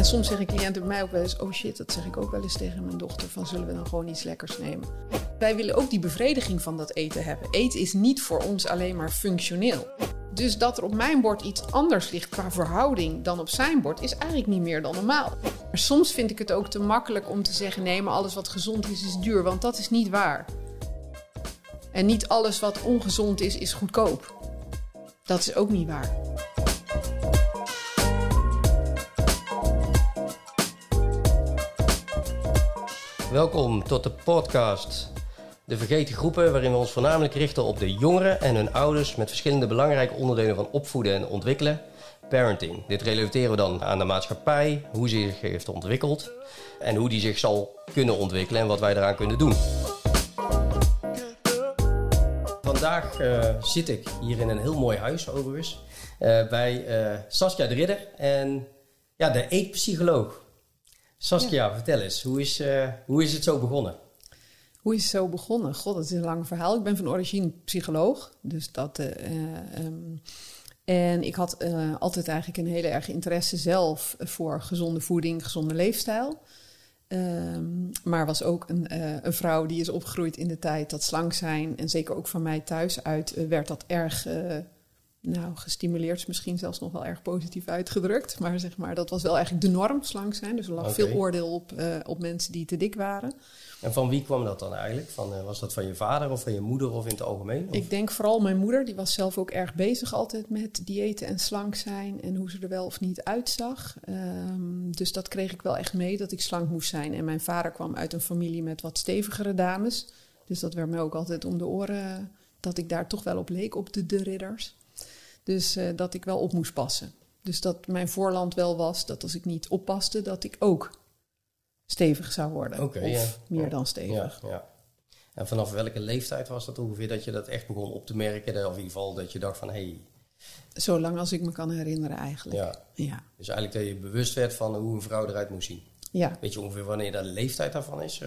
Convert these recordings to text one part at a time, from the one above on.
En soms zeggen cliënten bij mij ook wel eens: Oh shit, dat zeg ik ook wel eens tegen mijn dochter: van zullen we dan gewoon iets lekkers nemen? Wij willen ook die bevrediging van dat eten hebben. Eten is niet voor ons alleen maar functioneel. Dus dat er op mijn bord iets anders ligt qua verhouding dan op zijn bord, is eigenlijk niet meer dan normaal. Maar soms vind ik het ook te makkelijk om te zeggen: nee, maar alles wat gezond is, is duur. Want dat is niet waar. En niet alles wat ongezond is, is goedkoop. Dat is ook niet waar. Welkom tot de podcast De Vergeten Groepen, waarin we ons voornamelijk richten op de jongeren en hun ouders met verschillende belangrijke onderdelen van opvoeden en ontwikkelen. Parenting. Dit relateren we dan aan de maatschappij, hoe ze zich heeft ontwikkeld en hoe die zich zal kunnen ontwikkelen en wat wij eraan kunnen doen. Vandaag uh, zit ik hier in een heel mooi huis overigens uh, bij uh, Saskia de Ridder en ja, de eetpsycholoog. Saskia, ja. vertel eens, hoe is, uh, hoe is het zo begonnen? Hoe is het zo begonnen? God, dat is een lang verhaal. Ik ben van origine psycholoog. Dus dat, uh, um, en ik had uh, altijd eigenlijk een hele erg interesse zelf voor gezonde voeding, gezonde leefstijl. Um, maar was ook een, een, vrouw die is opgegroeid in de tijd dat slank zijn. En zeker ook van mij thuis uit werd dat erg nou, gestimuleerd is misschien zelfs nog wel erg positief uitgedrukt. Maar zeg maar, dat was wel eigenlijk de norm, slank zijn. Dus er lag okay. veel oordeel op, uh, op mensen die te dik waren. En van wie kwam dat dan eigenlijk? Van, uh, was dat van je vader of van je moeder of in het algemeen? Of? Ik denk vooral mijn moeder. Die was zelf ook erg bezig altijd met diëten en slank zijn. En hoe ze er wel of niet uitzag. Um, dus dat kreeg ik wel echt mee, dat ik slank moest zijn. En mijn vader kwam uit een familie met wat stevigere dames. Dus dat werd me ook altijd om de oren... dat ik daar toch wel op leek, op de, de ridders. Dus uh, dat ik wel op moest passen. Dus dat mijn voorland wel was dat als ik niet oppaste, dat ik ook stevig zou worden. Okay, of ja. meer dan stevig. Ja, ja. En vanaf welke leeftijd was dat ongeveer dat je dat echt begon op te merken? Of in ieder geval dat je dacht van hé. Hey. Zolang als ik me kan herinneren eigenlijk. Ja. ja. Dus eigenlijk dat je bewust werd van hoe een vrouw eruit moest zien. Ja. Weet je ongeveer wanneer de leeftijd daarvan is?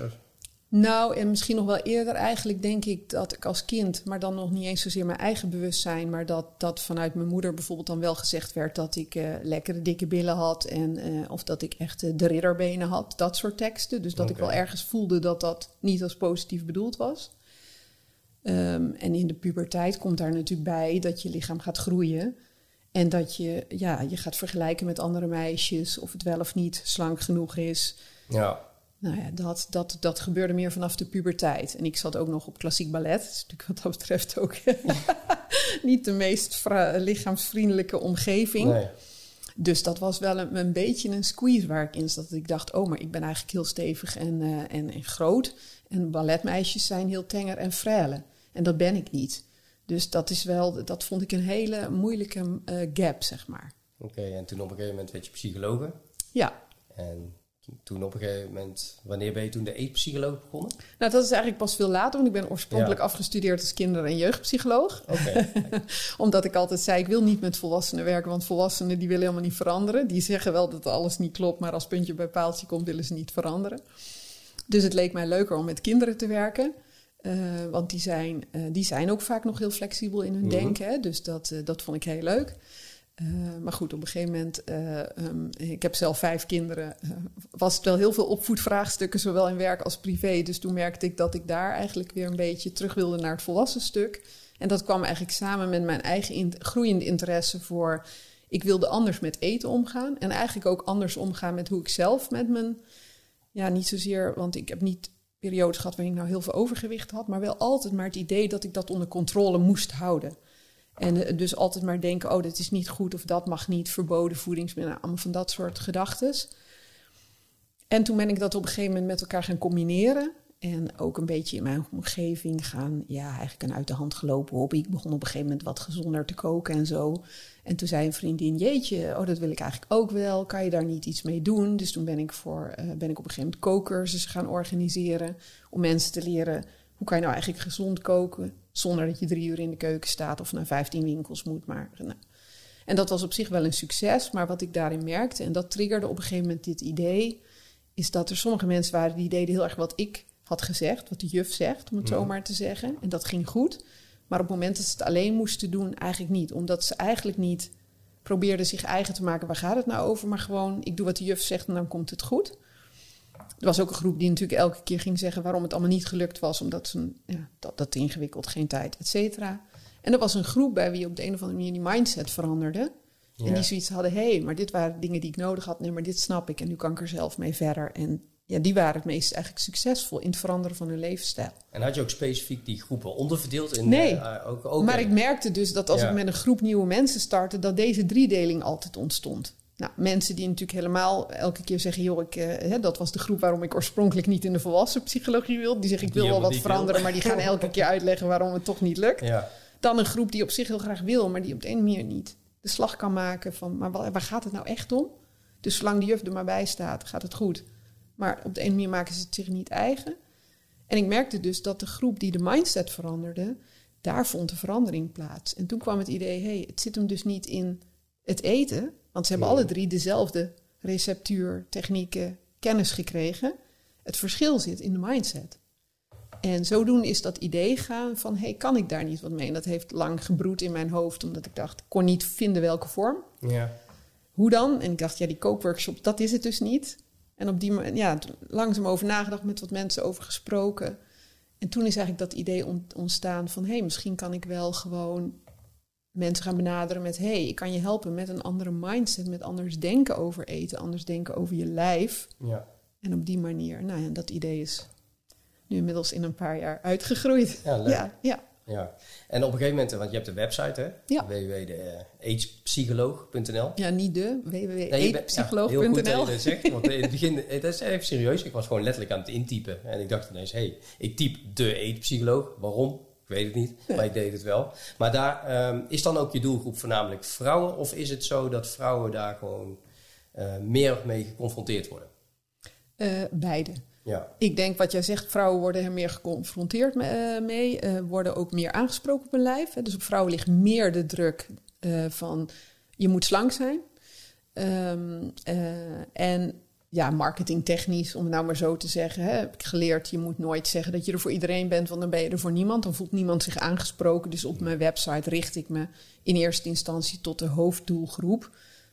Nou, en misschien nog wel eerder eigenlijk denk ik dat ik als kind, maar dan nog niet eens zozeer mijn eigen bewustzijn, maar dat, dat vanuit mijn moeder bijvoorbeeld dan wel gezegd werd dat ik uh, lekkere dikke billen had en uh, of dat ik echt uh, de ridderbenen had, dat soort teksten. Dus dat okay. ik wel ergens voelde dat dat niet als positief bedoeld was. Um, en in de puberteit komt daar natuurlijk bij dat je lichaam gaat groeien. En dat je, ja, je gaat vergelijken met andere meisjes, of het wel of niet slank genoeg is. Ja. Nou ja, dat, dat, dat gebeurde meer vanaf de puberteit. En ik zat ook nog op klassiek ballet. Dat is natuurlijk wat dat betreft ook niet de meest lichaamsvriendelijke omgeving. Nee. Dus dat was wel een, een, beetje een squeeze waar ik in zat. Dat ik dacht, oh, maar ik ben eigenlijk heel stevig en, uh, en, en groot. En balletmeisjes zijn heel tenger en frêle. En dat ben ik niet. Dus dat is wel, dat vond ik een hele moeilijke uh, gap, zeg maar. Oké, okay, en toen op een gegeven moment werd je psychologe? Ja. En toen op een gegeven moment, wanneer ben je toen de eetpsycholoog begonnen? Nou, dat is eigenlijk pas veel later, want ik ben oorspronkelijk ja. afgestudeerd als kinder- en jeugdpsycholoog. Okay. Omdat ik altijd zei, ik wil niet met volwassenen werken, want volwassenen die willen helemaal niet veranderen. Die zeggen wel dat alles niet klopt, maar als puntje bij paaltje komt, willen ze niet veranderen. Dus het leek mij leuker om met kinderen te werken. Uh, want die zijn, uh, die zijn ook vaak nog heel flexibel in hun mm -hmm. denken. Hè? Dus dat, uh, dat vond ik heel leuk. Uh, maar goed, op een gegeven moment, uh, um, ik heb zelf vijf kinderen, uh, was het wel heel veel opvoedvraagstukken, zowel in werk als privé. Dus toen merkte ik dat ik daar eigenlijk weer een beetje terug wilde naar het volwassen stuk. En dat kwam eigenlijk samen met mijn eigen groeiende interesse voor, ik wilde anders met eten omgaan. En eigenlijk ook anders omgaan met hoe ik zelf met mijn, ja niet zozeer, want ik heb niet periodes gehad waarin ik nou heel veel overgewicht had, maar wel altijd maar het idee dat ik dat onder controle moest houden. En dus altijd maar denken, oh, dit is niet goed of dat mag niet, verboden voedingsmiddelen, allemaal van dat soort gedachten. En toen ben ik dat op een gegeven moment met elkaar gaan combineren. En ook een beetje in mijn omgeving gaan, ja, eigenlijk een uit de hand gelopen hobby. Ik begon op een gegeven moment wat gezonder te koken en zo. En toen zei een vriendin, jeetje, oh, dat wil ik eigenlijk ook wel. Kan je daar niet iets mee doen? Dus toen ben ik, voor, uh, ben ik op een gegeven moment kookcursussen gaan organiseren. Om mensen te leren, hoe kan je nou eigenlijk gezond koken? Zonder dat je drie uur in de keuken staat of naar vijftien winkels moet. Maar, nou. En dat was op zich wel een succes. Maar wat ik daarin merkte, en dat triggerde op een gegeven moment dit idee, is dat er sommige mensen waren die deden heel erg wat ik had gezegd, wat de juf zegt, om het Ja. zo maar te zeggen. En dat ging goed. Maar op het moment dat ze het alleen moesten doen, eigenlijk niet. Omdat ze eigenlijk niet probeerde zich eigen te maken. Waar gaat het nou over? Maar gewoon, ik doe wat de juf zegt en dan komt het goed. Er was ook een groep die natuurlijk elke keer ging zeggen waarom het allemaal niet gelukt was, omdat ze ja, dat, dat ingewikkeld, geen tijd, et cetera. En er was een groep bij wie op de een of andere manier die mindset veranderde. En die zoiets hadden, hé, hey, maar dit waren dingen die ik nodig had. Nee, maar dit snap ik en nu kan ik er zelf mee verder. En ja, die waren het meest eigenlijk succesvol in het veranderen van hun levensstijl. En had je ook specifiek die groepen onderverdeeld? In, nee, uh, ook, ook maar ik merkte dus dat als ik met een groep nieuwe mensen startte, dat deze driedeling altijd ontstond. Nou, mensen die natuurlijk helemaal elke keer zeggen: joh, ik, hè, dat was de groep waarom ik oorspronkelijk niet in de volwassen psychologie wil. Die zeggen: ik wil wel wat veranderen, maar die gaan elke keer uitleggen waarom het toch niet lukt. Ja. Dan een groep die op zich heel graag wil, maar die op de een manier niet de slag kan maken van: maar waar, gaat het nou echt om? Dus zolang de juf er maar bij staat, gaat het goed. Maar op de ene manier maken ze het zich niet eigen. En ik merkte dus dat de groep die de mindset veranderde, daar vond de verandering plaats. En toen kwam het idee: hé, hey, het zit hem dus niet in het eten want ze hebben alle drie dezelfde receptuur, technieken, kennis gekregen. Het verschil zit in de mindset. En zodoende is dat idee gaan van, hey, kan ik daar niet wat mee? En dat heeft lang gebroed in mijn hoofd, omdat ik dacht, ik kon niet vinden welke vorm. Ja. Hoe dan? En ik dacht, ja, die kookworkshop, dat is het dus niet. En op die ja, langzaam over nagedacht, met wat mensen over gesproken. En toen is eigenlijk dat idee ontstaan van, hé, hey, misschien kan ik wel gewoon mensen gaan benaderen met: hey, ik kan je helpen met een andere mindset, met anders denken over eten, anders denken over je lijf. Ja. En op die manier, nou ja, dat idee is nu inmiddels in een paar jaar uitgegroeid. Ja, leuk. ja, ja. ja. En op een gegeven moment, want je hebt de website, hè? Ja. www.agepsycholoog.nl. Ja, niet de, www.agepsycholoog.nl. heel goed dat zegt, want in het begin, het is even serieus, ik was gewoon letterlijk aan het intypen. En ik dacht ineens, hé, hey, ik typ de eetpsycholoog, waarom? Weet het niet, maar ik deed het wel. Maar daar ehm, is dan ook je doelgroep voornamelijk vrouwen? Of is het zo dat vrouwen daar gewoon uh, meer mee geconfronteerd worden? Uh, beide. Ja. Ik denk wat jij zegt, vrouwen worden er meer geconfronteerd eh, mee, worden ook meer aangesproken op hun lijf. Hè. Dus op vrouwen ligt meer de druk van je moet slank zijn. Um, en ja, marketingtechnisch, om het nou maar zo te zeggen, hè, heb ik geleerd, je moet nooit zeggen dat je er voor iedereen bent, want dan ben je er voor niemand. Dan voelt niemand zich aangesproken. Dus op mijn website richt ik me in eerste instantie tot de hoofddoelgroep.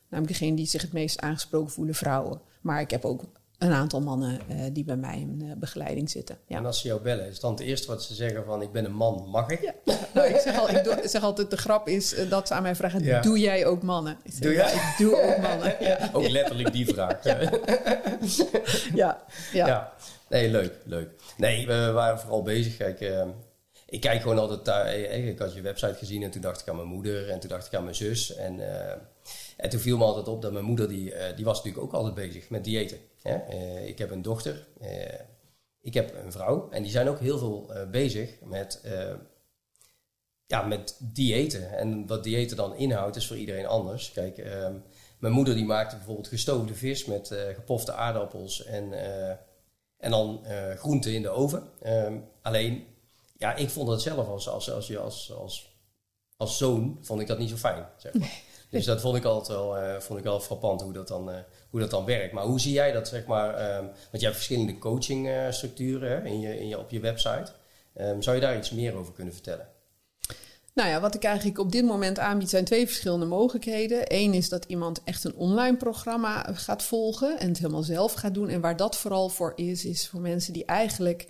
Namelijk degene die zich het meest aangesproken voelen, vrouwen. Maar ik heb ook een aantal mannen uh, die bij mij in uh, begeleiding zitten. Ja. En als ze jou bellen, is dan het eerste wat ze zeggen van ik ben een man, mag ik? Ja. nou, ik, zeg al, ik, doe, zeg altijd, de grap is uh, dat ze aan mij vragen, ja. doe jij ook mannen? Ik zeg, doe jij? ik doe ook mannen. Ja. Ook letterlijk die vraag. ja. ja. Nee, leuk, leuk. Nee, we waren vooral bezig. Kijk, ik kijk gewoon altijd daar. Ik had je website gezien en toen dacht ik aan mijn moeder en toen dacht ik aan mijn zus. En, en toen viel me altijd op dat mijn moeder, die, die was natuurlijk ook altijd bezig met diëten. Uh, ik heb een dochter, uh, ik heb een vrouw en die zijn ook heel veel uh, bezig met, ja, met diëten. En wat diëten dan inhoudt is voor iedereen anders. Kijk, ehm, mijn moeder die maakte bijvoorbeeld gestoofde vis met gepofte aardappels en, en dan groenten in de oven. Um, alleen, ja, ik vond het zelf als, als, als, als, als, als zoon, vond ik dat niet zo fijn. Zeg maar. Dus dat vond ik altijd wel, vond ik wel frappant hoe dat dan hoe dat dan werkt. Maar hoe zie jij dat, zeg maar, um, want je hebt verschillende coachingstructuren in je, in je, op je website. Um, zou je daar iets meer over kunnen vertellen? Nou ja, wat ik eigenlijk op dit moment aanbied zijn twee verschillende mogelijkheden. Eén is dat iemand echt een online programma gaat volgen en het helemaal zelf gaat doen. En waar dat vooral voor is, is voor mensen die eigenlijk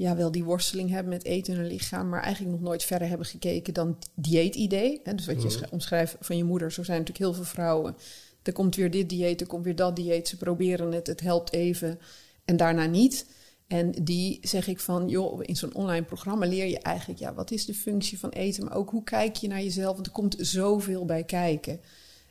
ja, wel die worsteling hebben met eten in hun lichaam, maar eigenlijk nog nooit verder hebben gekeken dan dieetidee. Dus wat je mhm. omschrijft van je moeder, zo zijn natuurlijk heel veel vrouwen er komt weer dit dieet, er komt weer dat dieet. Ze proberen het, het helpt even en daarna niet. En die zeg ik van, joh, in zo'n online programma leer je eigenlijk, ja, wat is de functie van eten, maar ook hoe kijk je naar jezelf, want er komt zoveel bij kijken.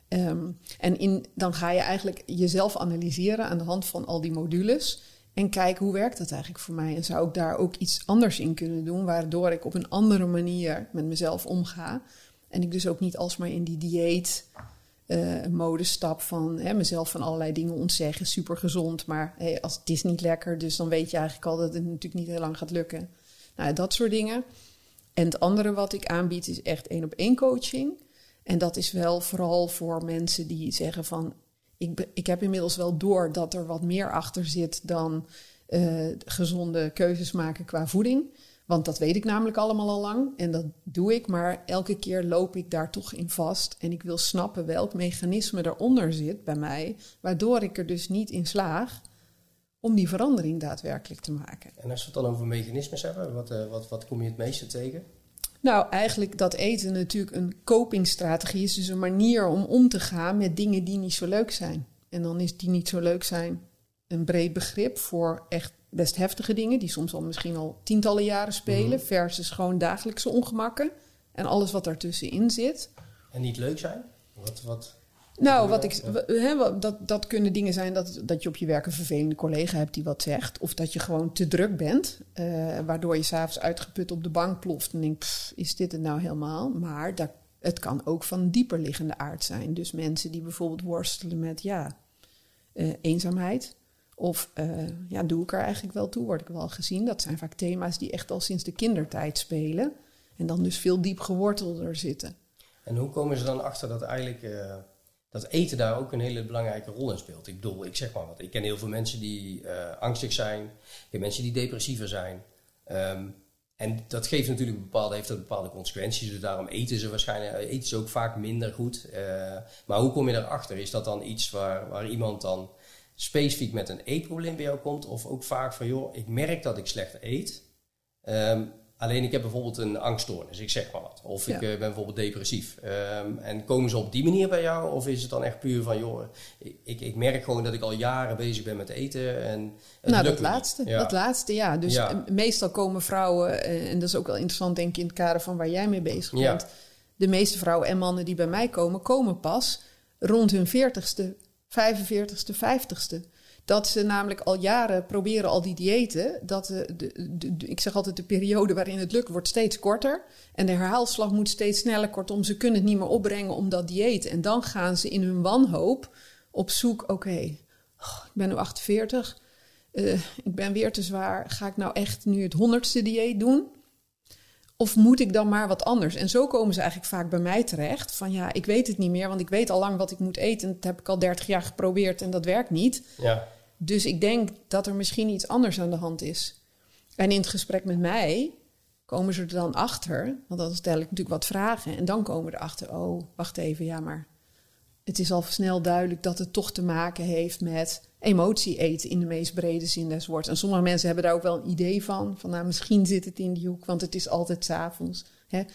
Ehm, en in, dan ga je eigenlijk jezelf analyseren aan de hand van al die modules. En kijken hoe werkt dat eigenlijk voor mij? En zou ik daar ook iets anders in kunnen doen, waardoor ik op een andere manier met mezelf omga. En ik dus ook niet alsmaar in die dieet uh, modestap van hè, mezelf van allerlei dingen ontzeggen. Super gezond, maar als, het is niet lekker, dus dan weet je eigenlijk al dat het natuurlijk niet heel lang gaat lukken. Nou, dat soort dingen. En het andere wat ik aanbied is echt één op één coaching. En dat is wel vooral voor mensen die zeggen van... ik, ik heb inmiddels wel door dat er wat meer achter zit dan uh, gezonde keuzes maken qua voeding. Want dat weet ik namelijk allemaal al lang en dat doe ik, maar elke keer loop ik daar toch in vast. En ik wil snappen welk mechanisme eronder zit bij mij, waardoor ik er dus niet in slaag om die verandering daadwerkelijk te maken. En als we het dan over mechanismes hebben, wat, uh, wat, wat kom je het meeste tegen? Nou, eigenlijk dat eten natuurlijk een copingstrategie is, dus een manier om om te gaan met dingen die niet zo leuk zijn. En dan is die niet zo leuk zijn een breed begrip voor echt best heftige dingen, die soms al misschien al tientallen jaren spelen, mhm. versus gewoon dagelijkse ongemakken en alles wat daartussenin zit. En niet leuk zijn? Wat, wat, nou, wat ik, he, dat, dat kunnen dingen zijn dat, dat je op je werk een vervelende collega hebt die wat zegt. Of dat je gewoon te druk bent, uh, waardoor je s'avonds uitgeput op de bank ploft en denkt, is dit het nou helemaal? Maar dat, het kan ook van dieper liggende aard zijn. Dus mensen die bijvoorbeeld worstelen met ja, uh, eenzaamheid. Of uh, ja, doe ik er eigenlijk wel toe? Word ik wel gezien? Dat zijn vaak thema's die echt al sinds de kindertijd spelen. En dan dus veel diep gewortelder zitten. En hoe komen ze dan achter dat eigenlijk dat eten daar ook een hele belangrijke rol in speelt. Ik bedoel, ik zeg maar wat. Ik ken heel veel mensen die uh, angstig zijn. Ik ken mensen die depressiever zijn. Um, en dat geeft natuurlijk bepaalde, heeft dat bepaalde consequenties. Dus daarom eten ze waarschijnlijk eten ze ook vaak minder goed. Uh, maar hoe kom je daarachter? Is dat dan iets waar, waar iemand dan specifiek met een eetprobleem bij jou komt? Of ook vaak van, joh, ik merk dat ik slecht eet. Um, Alleen ik heb bijvoorbeeld een angststoornis, ik zeg maar wat. Of ik eh, ben bijvoorbeeld depressief. Um, en komen ze op die manier bij jou? Of is het dan echt puur van, joh, ik, ik merk gewoon dat ik al jaren bezig ben met eten. En nou, dat laatste, ja. dat laatste, ja. Dus meestal komen vrouwen, eh, en dat is ook wel interessant denk ik in het kader van waar jij mee bezig bent. De meeste vrouwen en mannen die bij mij komen, komen pas rond hun 40ste, 45ste, 50ste. Dat ze namelijk al jaren proberen al die diëten. Dat de, de, ik zeg altijd, de periode waarin het lukt wordt steeds korter. En de herhaalslag moet steeds sneller. Kortom, ze kunnen het niet meer opbrengen om dat dieet. En dan gaan ze in hun wanhoop op zoek. Oké, oh, ik ben nu 48. Uh, eh, ik ben weer te zwaar. Ga ik nou echt nu het honderdste dieet doen? Of moet ik dan maar wat anders? En zo komen ze eigenlijk vaak bij mij terecht. Van ja, ik weet het niet meer, want ik weet al lang wat ik moet eten. Dat heb ik al 30 jaar geprobeerd en dat werkt niet. Ja. Dus ik denk dat er misschien iets anders aan de hand is. En in het gesprek met mij komen ze er dan achter, want dan stel ik natuurlijk wat vragen. En dan komen we erachter, oh, wacht even, ja, maar het is al snel duidelijk dat het toch te maken heeft met emotie eten in de meest brede zin des woords. En sommige mensen hebben daar ook wel een idee van, van nou, misschien zit het in die hoek, want het is altijd s'avonds.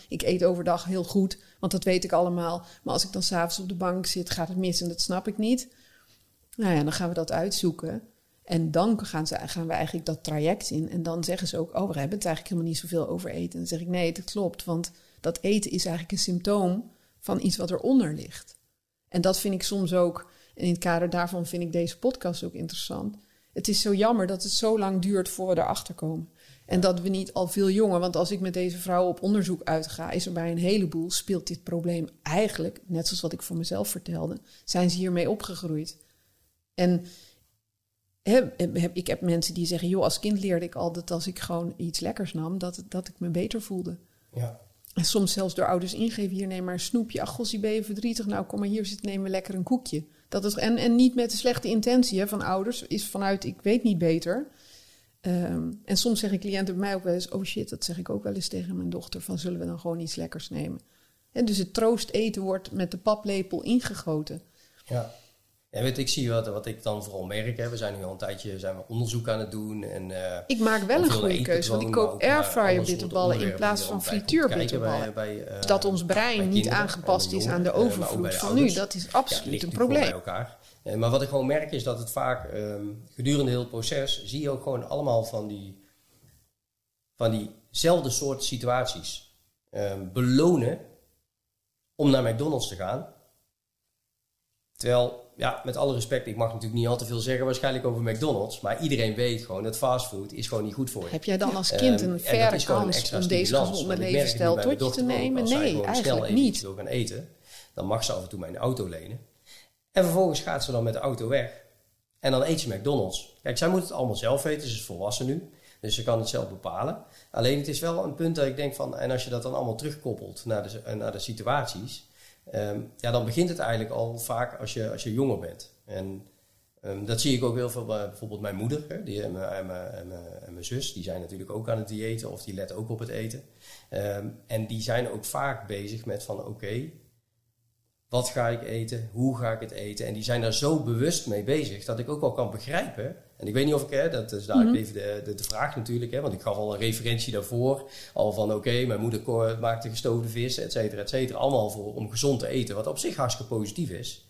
Ik eet overdag heel goed, want dat weet ik allemaal. Maar als ik dan s'avonds op de bank zit, gaat het mis en dat snap ik niet. Nou ja, dan gaan we dat uitzoeken. En dan gaan, ze, gaan we eigenlijk dat traject in. En dan zeggen ze ook, oh, we hebben het eigenlijk helemaal niet zoveel over eten. En dan zeg ik, nee, dat klopt. Want dat eten is eigenlijk een symptoom van iets wat eronder ligt. En dat vind ik soms ook, en in het kader daarvan vind ik deze podcast ook interessant. Het is zo jammer dat het zo lang duurt voor we erachter komen. En dat we niet al veel jonger, want als ik met deze vrouw op onderzoek uitga, is er bij een heleboel, speelt dit probleem eigenlijk, net zoals wat ik voor mezelf vertelde, zijn ze hiermee opgegroeid. En ik heb mensen die zeggen, joh, als kind leerde ik altijd als ik gewoon iets lekkers nam, dat, dat ik me beter voelde. Ja. En soms zelfs door ouders ingeven, hier neem maar een snoepje. Ach, gossie, ben je verdrietig? Nou, kom maar hier zitten, neem we lekker een koekje. Dat is, en, en niet met de slechte intentie hè, van ouders, is vanuit, ik weet niet beter. Ehm, en soms zeggen cliënten bij mij ook wel eens, oh shit, dat zeg ik ook wel eens tegen mijn dochter, van zullen we dan gewoon iets lekkers nemen? En dus het troost eten wordt met de paplepel ingegoten. Ja. Ja, weet, ik zie wat, wat ik dan vooral merk. Hè. We zijn nu al een tijdje zijn we onderzoek aan het doen. En, uh, ik maak wel een goede keuze, want ik koop airfryer bitterballen in plaats van frituurbitterballen. Uh, dat ons brein niet aangepast is aan de eh, overvloed van nu, dat is absoluut een probleem. Bij elkaar. maar wat ik gewoon merk is dat het vaak um, gedurende heel het proces zie je ook gewoon allemaal van die van diezelfde soort situaties um, belonen om naar McDonald's te gaan. Terwijl ja, met alle respect, ik mag natuurlijk niet al te veel zeggen waarschijnlijk over McDonald's. Maar iedereen weet gewoon dat fastfood is gewoon niet goed voor je. Heb jij dan als kind een verre kans om deze gezonde levensstijl tot je te nemen? Nee, eigenlijk niet. wil gaan eten, dan mag ze af en toe mijn auto lenen. En vervolgens gaat ze dan met de auto weg. En dan eet ze McDonald's. Kijk, zij moet het allemaal zelf weten. Ze is volwassen nu. Dus ze kan het zelf bepalen. Alleen het is wel een punt dat ik denk van... En als je dat dan allemaal terugkoppelt naar de, naar de situaties... Ehm, ja, dan begint het eigenlijk al vaak als je, als je jonger bent. En Ehm, dat zie ik ook heel veel bij bijvoorbeeld mijn moeder hè, die, en, mijn, en, mijn, en, en mijn zus. Die zijn natuurlijk ook aan het diëten of die letten ook op het eten. Ehm, en die zijn ook vaak bezig met van oké, wat ga ik eten? Hoe ga ik het eten? En die zijn daar zo bewust mee bezig dat ik ook wel kan begrijpen. En ik weet niet of ik, hè, dat is daar even de, de, de, vraag natuurlijk, hè, want ik gaf al een referentie daarvoor. Al van oké, mijn moeder maakte gestoofde vis, et cetera, et cetera. Allemaal voor, om gezond te eten, wat op zich hartstikke positief is.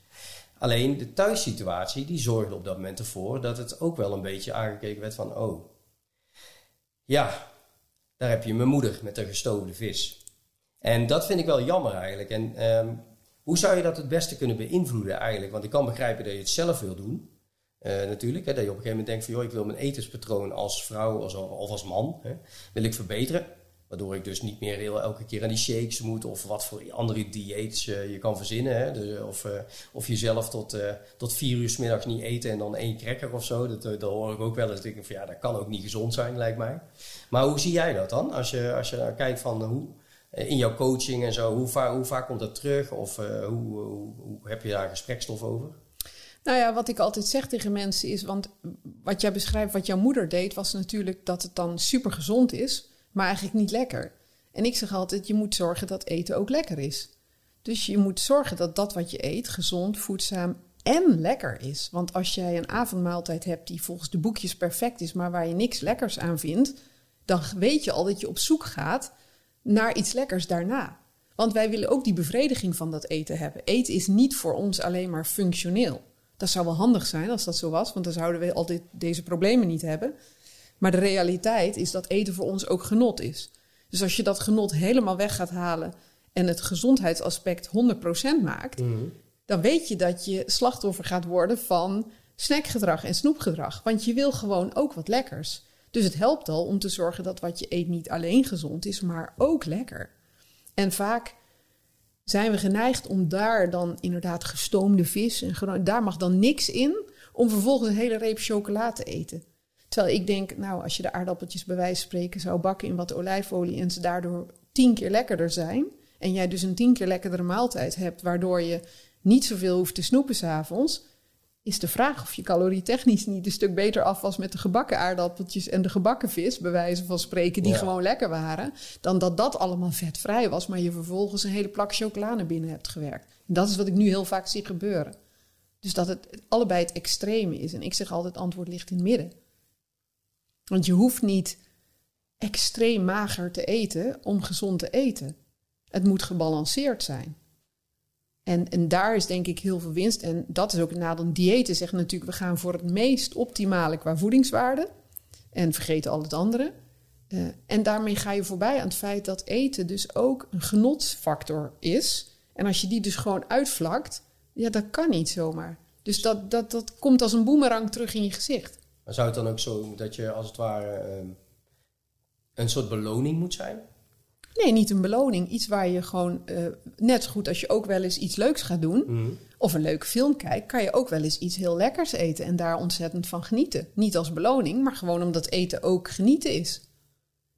Alleen de thuissituatie die zorgde op dat moment ervoor dat het ook wel een beetje aangekeken werd van oh, ja, daar heb je mijn moeder met de gestoofde vis. En dat vind ik wel jammer eigenlijk. En um, hoe zou je dat het beste kunnen beïnvloeden eigenlijk? Want ik kan begrijpen dat je het zelf wil doen. Uh, natuurlijk, hè, dat je op een gegeven moment denkt van... joh, ik wil mijn etenspatroon als vrouw of, als man... Hè, wil ik verbeteren. Waardoor ik dus niet meer heel elke keer aan die shakes moet... of wat voor andere dieets uh, je kan verzinnen. Hè, dus, of, uh, of jezelf tot, tot vier uur s middags niet eten en dan één cracker of zo. Dat, dat hoor ik ook wel eens. Ik van ja, dat kan ook niet gezond zijn, lijkt mij. Maar hoe zie jij dat dan? Als je, als je kijkt van hoe eh, in jouw coaching en zo, hoe, vaak, hoe vaak komt dat terug? Of uh, hoe, hoe, heb je daar gesprekstof over? Nou ja, wat ik altijd zeg tegen mensen is, want wat jij beschrijft, wat jouw moeder deed, was natuurlijk dat het dan super gezond is, maar eigenlijk niet lekker. En ik zeg altijd, je moet zorgen dat eten ook lekker is. Dus je moet zorgen dat dat wat je eet gezond, voedzaam en lekker is. Want als jij een avondmaaltijd hebt die volgens de boekjes perfect is, maar waar je niks lekkers aan vindt, dan weet je al dat je op zoek gaat naar iets lekkers daarna. Want wij willen ook die bevrediging van dat eten hebben. Eten is niet voor ons alleen maar functioneel. Dat zou wel handig zijn als dat zo was, want dan zouden we altijd deze problemen niet hebben. Maar de realiteit is dat eten voor ons ook genot is. Dus als je dat genot helemaal weg gaat halen en het gezondheidsaspect 100% maakt, mhm. dan weet je dat je slachtoffer gaat worden van snackgedrag en snoepgedrag. Want je wil gewoon ook wat lekkers. Dus het helpt al om te zorgen dat wat je eet niet alleen gezond is, maar ook lekker. En vaak zijn we geneigd om daar dan inderdaad gestoomde vis en daar mag dan niks in, om vervolgens een hele reep chocola te eten. Terwijl ik denk, nou, als je de aardappeltjes bij wijze van spreken zou bakken in wat olijfolie en ze daardoor tien keer lekkerder zijn, en jij dus een tien keer lekkerdere maaltijd hebt, waardoor je niet zoveel hoeft te snoepen s'avonds, is de vraag of je calorietechnisch niet een stuk beter af was met de gebakken aardappeltjes en de gebakken vis, bij wijze van spreken, die gewoon lekker waren, dan dat dat allemaal vetvrij was, maar je vervolgens een hele plak chocolade binnen hebt gewerkt. En dat is wat ik nu heel vaak zie gebeuren. Dus dat het allebei het extreme is. En ik zeg altijd, het antwoord ligt in het midden. Want je hoeft niet extreem mager te eten om gezond te eten. Het moet gebalanceerd zijn. En, en daar is denk ik heel veel winst. En dat is ook een nadeel. Diëten zeggen natuurlijk, we gaan voor het meest optimale qua voedingswaarde. En vergeten al het andere. Uh, en daarmee ga je voorbij aan het feit dat eten dus ook een genotsfactor is. En als je die dus gewoon uitvlakt, ja, dat kan niet zomaar. Dus dat, dat, dat komt als een boemerang terug in je gezicht. Maar zou het dan ook zo dat je als het ware uh, een soort beloning moet zijn? Nee, niet een beloning. Iets waar je gewoon, uh, net zo goed als je ook wel eens iets leuks gaat doen, mhm. of een leuke film kijkt, kan je ook wel eens iets heel lekkers eten en daar ontzettend van genieten. Niet als beloning, maar gewoon omdat eten ook genieten is.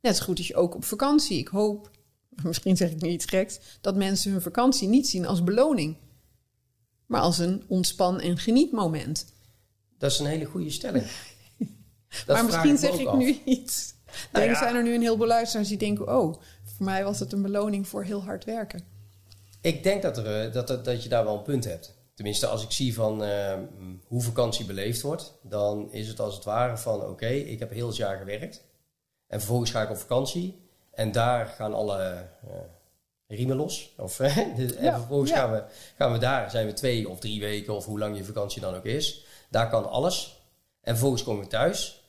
Net zo goed als je ook op vakantie. Ik hoop, misschien zeg ik nu iets geks, dat mensen hun vakantie niet zien als beloning, maar als een ontspan- en genietmoment. Dat is een hele goede stelling. maar misschien zeg ik nu iets. Nou denk, zijn er nu een heleboel luisteraars die denken: oh, voor mij was het een beloning voor heel hard werken. Ik denk dat, er, eh, dat, dat, je daar wel een punt hebt. Tenminste, als ik zie van uh, hoe vakantie beleefd wordt, dan is het als het ware van oké, ik heb heel het jaar gewerkt. En vervolgens ga ik op vakantie. En daar gaan alle uh, riemen los. Of, en vervolgens gaan, we, gaan we daar, zijn we twee of drie weken of hoe lang je vakantie dan ook is. Daar kan alles. En vervolgens kom ik thuis.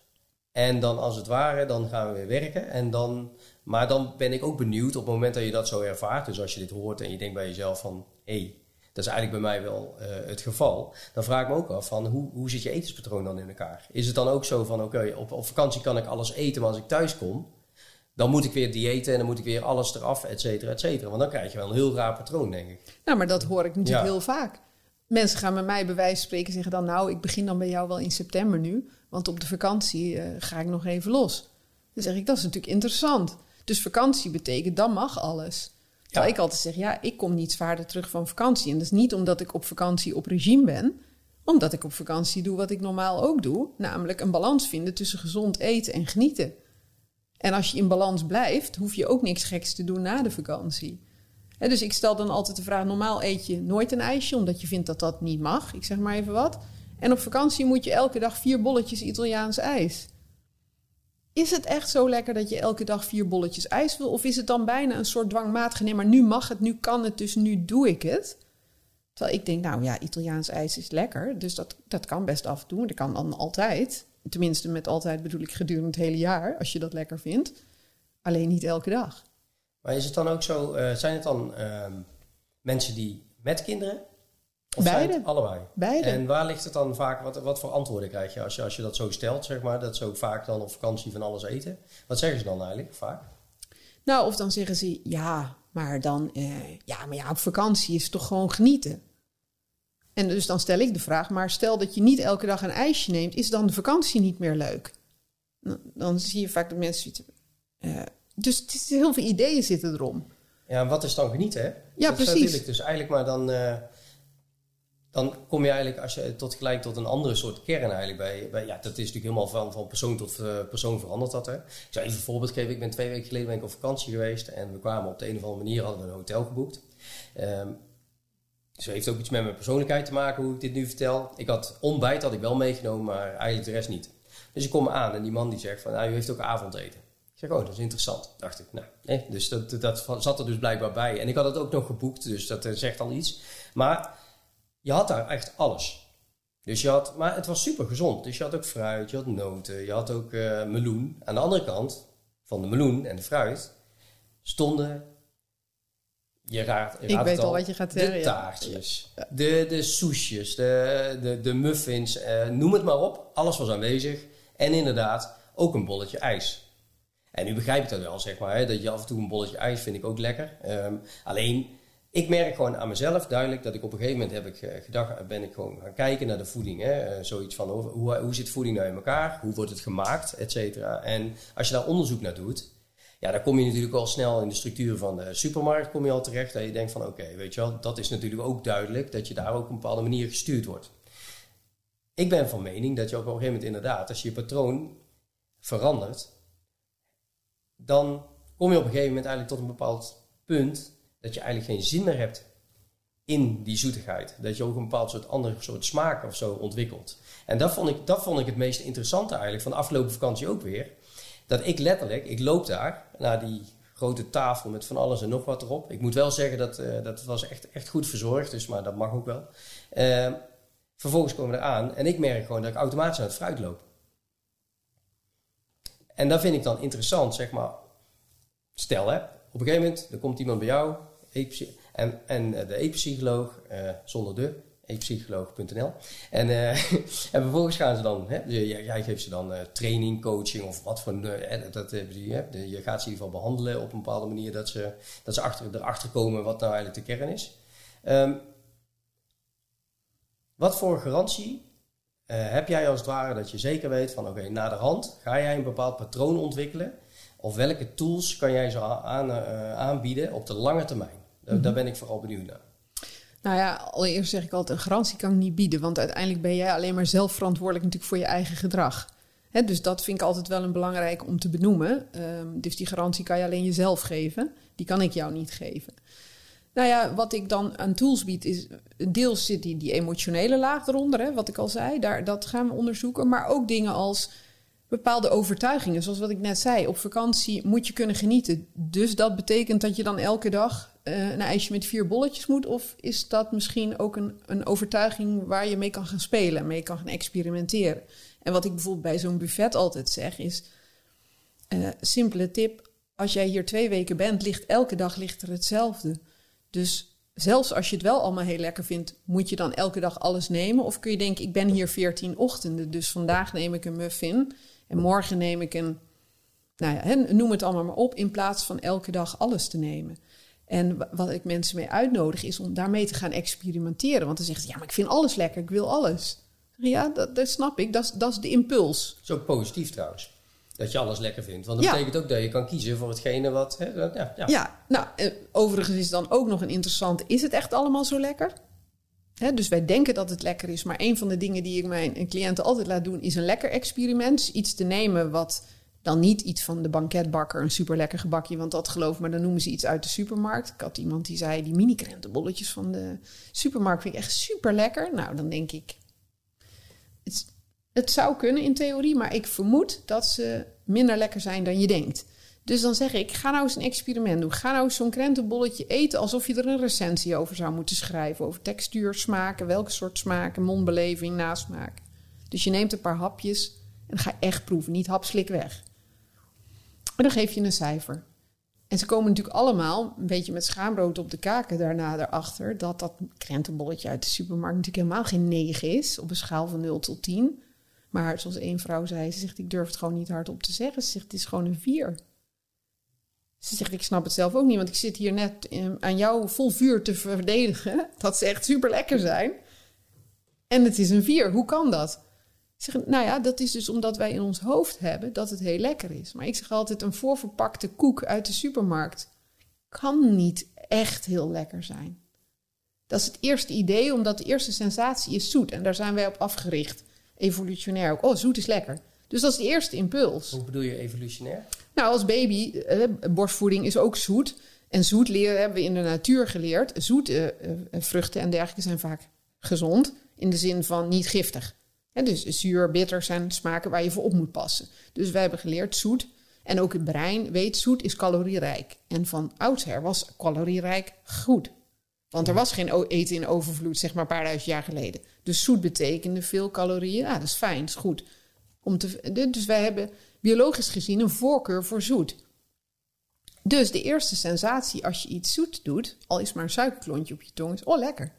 En dan als het ware, dan gaan we weer werken. En dan maar dan ben ik ook benieuwd op het moment dat je dat zo ervaart. Dus als je dit hoort en je denkt bij jezelf van... hé, hey, dat is eigenlijk bij mij wel uh, het geval. Dan vraag ik me ook af van hoe, hoe zit je etenspatroon dan in elkaar? Is het dan ook zo van oké, op, op vakantie kan ik alles eten, maar als ik thuis kom... dan moet ik weer diëten en dan moet ik weer alles eraf, et cetera, et cetera. Want dan krijg je wel een heel raar patroon, denk ik. Nou, maar dat hoor ik natuurlijk heel vaak. Mensen gaan met mij bij wijze van spreken zeggen dan... nou, ik begin dan bij jou wel in september nu... want op de vakantie uh, ga ik nog even los. Dan zeg ik, dat is natuurlijk interessant... Dus vakantie betekent, dan mag alles. Terwijl ja. ik altijd zeg, ja, ik kom niet zwaarder terug van vakantie. En dat is niet omdat ik op vakantie op regime ben. Omdat ik op vakantie doe wat ik normaal ook doe, namelijk een balans vinden tussen gezond eten en genieten. En als je in balans blijft, hoef je ook niks geks te doen na de vakantie. dus ik stel dan altijd de vraag: normaal eet je nooit een ijsje, omdat je vindt dat dat niet mag. Ik zeg maar even wat. En op vakantie moet je elke dag vier bolletjes Italiaans ijs. Is het echt zo lekker dat je elke dag vier bolletjes ijs wil? Of is het dan bijna een soort dwangmatige, nee, maar nu mag het, nu kan het, dus nu doe ik het? Terwijl ik denk, nou ja, Italiaans ijs is lekker, dus dat, dat kan best af en toe. Dat kan dan altijd. Tenminste, met altijd bedoel ik gedurende het hele jaar, als je dat lekker vindt. Alleen niet elke dag. Maar is het dan ook zo, uh, zijn het dan uh, mensen die met kinderen of Beide. allebei? Beide. En waar ligt het dan vaak, wat, wat voor antwoorden krijg je als, je als je dat zo stelt, zeg maar, dat ze ook vaak dan op vakantie van alles eten? Wat zeggen ze dan eigenlijk vaak? Nou, of dan zeggen ze, ja, maar dan, eh, ja, maar ja, op vakantie is toch gewoon genieten. En dus dan stel ik de vraag, maar stel dat je niet elke dag een ijsje neemt, is dan de vakantie niet meer leuk? Dan zie je vaak dat mensen uh, dus het is, heel veel ideeën zitten erom. Ja, en wat is dan genieten, hè? Ja, dat precies. Ik dus eigenlijk maar dan... Uh, dan kom je eigenlijk als je tot gelijk tot een andere soort kern eigenlijk bij. bij ja, dat is natuurlijk helemaal van, van persoon tot uh, persoon veranderd dat. Hè. Ik zal even een voorbeeld geven. Ik ben twee weken geleden ben ik op vakantie geweest en we kwamen op de een of andere manier hadden we een hotel geboekt. Um, zo heeft ook iets met mijn persoonlijkheid te maken hoe ik dit nu vertel. Ik had ontbijt had ik wel meegenomen, maar eigenlijk de rest niet. Dus ik kom aan en die man die zegt van, nou, u heeft ook avondeten. Ik zeg, oh, dat is interessant. Dacht ik, nou, nee. Dus dat, dat zat er dus blijkbaar bij. En ik had het ook nog geboekt, dus dat eh, zegt al iets. Maar je had daar echt alles. Dus je had, maar het was super gezond. Dus je had ook fruit, je had noten, je had ook uh, meloen. Aan de andere kant van de meloen en de fruit stonden. Je raadt, je ik weet al, wat je gaat zeggen. De taartjes, ja. de, de soesjes, de, de, de muffins, uh, noem het maar op. Alles was aanwezig. En inderdaad, ook een bolletje ijs. En nu begrijp ik dat wel, zeg maar. Hè, dat je af en toe een bolletje ijs vind ik ook lekker. Um, alleen ik merk gewoon aan mezelf duidelijk dat ik op een gegeven moment heb ik gedacht, ben ik gewoon gaan kijken naar de voeding. Hè? Zoiets van hoe, hoe zit voeding nou in elkaar? Hoe wordt het gemaakt? Et cetera. En als je daar onderzoek naar doet, ja, dan kom je natuurlijk al snel in de structuur van de supermarkt kom je al terecht. Dat je denkt van oké, weet je wel, dat is natuurlijk ook duidelijk dat je daar ook op een bepaalde manier gestuurd wordt. Ik ben van mening dat je op een gegeven moment inderdaad, als je je patroon verandert, dan kom je op een gegeven moment eigenlijk tot een bepaald punt dat je eigenlijk geen zin meer hebt in die zoetigheid. Dat je ook een bepaald soort andere soort smaak of zo ontwikkelt. En dat vond ik, dat vond ik het meest interessante eigenlijk van de afgelopen vakantie ook weer. Dat ik letterlijk, ik loop daar naar die grote tafel met van alles en nog wat erop. Ik moet wel zeggen dat uh, dat was echt, echt goed verzorgd, dus, maar dat mag ook wel. Uh, vervolgens komen we eraan en ik merk gewoon dat ik automatisch aan het fruit loop. En dat vind ik dan interessant, zeg maar. Stel hè, op een gegeven moment, er komt iemand bij jou, en, en de e-psycholoog, uh, zonder de, e-psycholoog.nl. En, uh, en vervolgens gaan ze dan, hè, jij geeft ze dan training, coaching of wat voor, dat, je gaat ze in ieder geval behandelen op een bepaalde manier dat ze, dat ze achter, erachter komen wat nou eigenlijk de kern is. Um, wat voor garantie heb jij als het ware dat je zeker weet van oké, na de hand ga jij een bepaald patroon ontwikkelen of welke tools kan jij ze aan, uh, aanbieden op de lange termijn? Daar, mm -hmm. daar ben ik vooral benieuwd naar. Nou ja, allereerst zeg ik altijd, een garantie kan ik niet bieden. Want uiteindelijk ben jij alleen maar zelf verantwoordelijk natuurlijk voor je eigen gedrag. Hè, dus dat vind ik altijd wel een belangrijk om te benoemen. Um, dus die garantie kan je alleen jezelf geven. Die kan ik jou niet geven. Nou ja, wat ik dan aan tools bied is... Deels zit die, die emotionele laag eronder, hè, wat ik al zei. Daar, dat gaan we onderzoeken. Maar ook dingen als bepaalde overtuigingen. Zoals wat ik net zei, op vakantie moet je kunnen genieten. Dus dat betekent dat je dan elke dag uh, een ijsje met vier bolletjes moet? Of is dat misschien ook een, een overtuiging waar je mee kan gaan spelen, mee kan gaan experimenteren? En wat ik bijvoorbeeld bij zo'n buffet altijd zeg is: uh, simpele tip. Als jij hier twee weken bent, ligt elke dag ligt er hetzelfde. Dus zelfs als je het wel allemaal heel lekker vindt, moet je dan elke dag alles nemen? Of kun je denken, ik ben hier veertien ochtenden, dus vandaag neem ik een muffin en morgen neem ik een, nou ja, noem het allemaal maar op, in plaats van elke dag alles te nemen. En wat ik mensen mee uitnodig is om daarmee te gaan experimenteren. Want dan zegt ze, ja, maar ik vind alles lekker, ik wil alles. Ja, dat, dat snap ik, dat is, dat is de impuls. Zo positief trouwens. Dat je alles lekker vindt. Want dat ja. betekent ook dat je kan kiezen voor hetgene wat. Hè, ja, ja. ja, nou, overigens is dan ook nog een interessante: is het echt allemaal zo lekker? Dus wij denken dat het lekker is. Maar een van de dingen die ik mijn cliënten altijd laat doen, is een lekker experiment. Iets te nemen wat dan niet iets van de banketbakker, een super lekker gebakje, want dat geloof me, dan noemen ze iets uit de supermarkt. Ik had iemand die zei, die mini krentenbolletjes van de supermarkt vind ik echt super lekker. Nou, dan denk ik, het, het zou kunnen in theorie, maar ik vermoed dat ze minder lekker zijn dan je denkt. Dus dan zeg ik, ga nou eens een experiment doen. Ga nou eens zo'n krentenbolletje eten alsof je er een recensie over zou moeten schrijven. Over textuur, smaken, welke soort smaken, mondbeleving, nasmaak. Dus je neemt een paar hapjes en ga echt proeven, niet hapslik weg. En dan geef je een cijfer. En ze komen natuurlijk allemaal een beetje met schaamrood op de kaken daarna erachter dat dat krentenbolletje uit de supermarkt natuurlijk helemaal geen 9 is op een schaal van 0 tot 10. Maar zoals één vrouw zei, ze zegt ik durf het gewoon niet hardop te zeggen. Ze zegt het is gewoon een 4. Ze zegt ik snap het zelf ook niet, want ik zit hier net aan jou vol vuur te verdedigen dat ze echt super lekker zijn. En het is een 4. Hoe kan dat? zeg, nou ja, dat is dus omdat wij in ons hoofd hebben dat het heel lekker is. Maar ik zeg altijd, een voorverpakte koek uit de supermarkt kan niet echt heel lekker zijn. Dat is het eerste idee, omdat de eerste sensatie is zoet. En daar zijn wij op afgericht. Evolutionair ook. Oh, zoet is lekker. Dus dat is de eerste impuls. Hoe bedoel je evolutionair? Nou, als baby, eh, borstvoeding is ook zoet. En zoet leren hebben we in de natuur geleerd. Zoete eh, eh, vruchten en dergelijke zijn vaak gezond. In de zin van niet giftig dus zuur, bitter zijn smaken waar je voor op moet passen. Dus wij hebben geleerd zoet. En ook het brein weet zoet is calorierijk. En van oudsher was calorierijk goed. Want er was geen eten in overvloed, zeg maar een paar duizend jaar geleden. Dus zoet betekende veel calorieën. Ja, dat is fijn, dat is goed. Om te, dus wij hebben biologisch gezien een voorkeur voor zoet. Dus de eerste sensatie als je iets zoet doet, al is maar een suikerklontje op je tong, is oh lekker.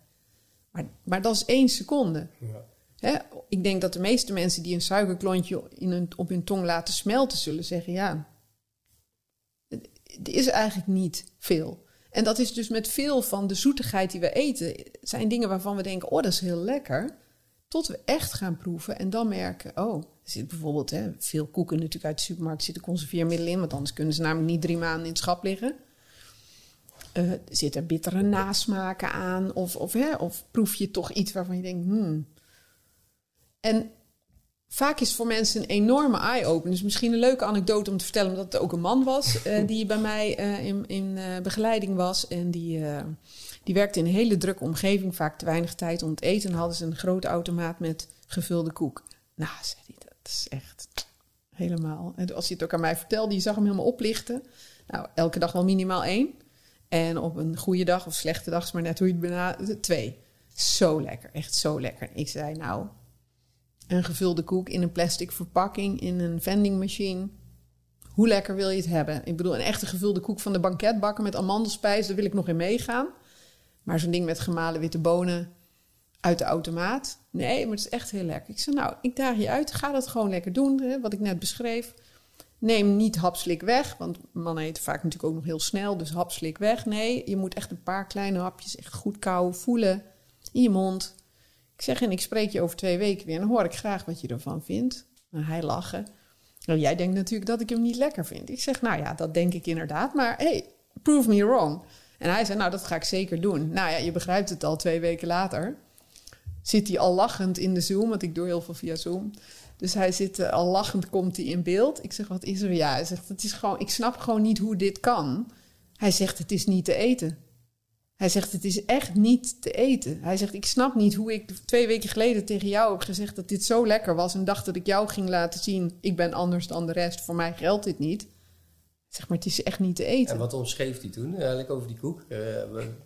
Maar, maar dat is één seconde. Ja. Hè, ik denk dat de meeste mensen die een suikerklontje in een, op hun tong laten smelten, zullen zeggen: ja, het is eigenlijk niet veel. En dat is dus met veel van de zoetigheid die we eten, zijn dingen waarvan we denken: oh, dat is heel lekker. Tot we echt gaan proeven en dan merken: oh, zit bijvoorbeeld hè, veel koeken natuurlijk uit de supermarkt zitten conserveermiddelen in, want anders kunnen ze namelijk niet drie maanden in het schap liggen. Uh, zitten bittere nasmaken aan? Of, of, hè, of proef je toch iets waarvan je denkt: hmm, en vaak is voor mensen een enorme eye-opener. Dus misschien een leuke anekdote om te vertellen, omdat het ook een man was uh, die bij mij uh, in, in begeleiding was. En die, die werkte in een hele drukke omgeving, vaak te weinig tijd om te eten. En hadden ze een grote automaat met gevulde koek. Nou, zei hij, is echt helemaal. En als hij het ook aan mij vertelde, je zag hem helemaal oplichten. Nou, elke dag wel minimaal één. En op een goede dag of slechte dag, is maar net hoe je het benadert, twee. Zo lekker, echt zo lekker. Ik zei, nou, een gevulde koek in een plastic verpakking in een vending machine. Hoe lekker wil je het hebben? Ik bedoel, een echte gevulde koek van de banketbakker met amandelspijs, daar wil ik nog in meegaan. Maar zo'n ding met gemalen witte bonen uit de automaat. Nee, maar het is echt heel lekker. Ik zei, nou, ik daag je uit. Ga dat gewoon lekker doen, hè, wat ik net beschreef. Neem niet hapslik weg, want mannen eten vaak natuurlijk ook nog heel snel. Dus hapslik weg. Nee, je moet echt een paar kleine hapjes echt goed kauwen, voelen in je mond. Ik zeg, en ik spreek je over twee weken weer. En dan hoor ik graag wat je ervan vindt. En hij lachen. Nou, jij denkt natuurlijk dat ik hem niet lekker vind. Ik zeg, nou ja, dat denk ik inderdaad. Maar hey, prove me wrong. En hij zei, nou, dat ga ik zeker doen. Nou ja, je begrijpt het al twee weken later. Zit hij al lachend in de Zoom, want ik doe heel veel via Zoom. Dus hij zit uh, al lachend, komt hij in beeld. Ik zeg, wat is er? Ja, hij zegt, het is gewoon, ik snap gewoon niet hoe dit kan. Hij zegt, het is niet te eten. Hij zegt, het is echt niet te eten. Hij zegt, ik snap niet hoe ik twee weken geleden tegen jou heb gezegd dat dit zo lekker was. En dacht dat ik jou ging laten zien, ik ben anders dan de rest. Voor mij geldt dit niet. Zeg maar, het is echt niet te eten. En wat omschreef hij toen eigenlijk over die koek? Uh,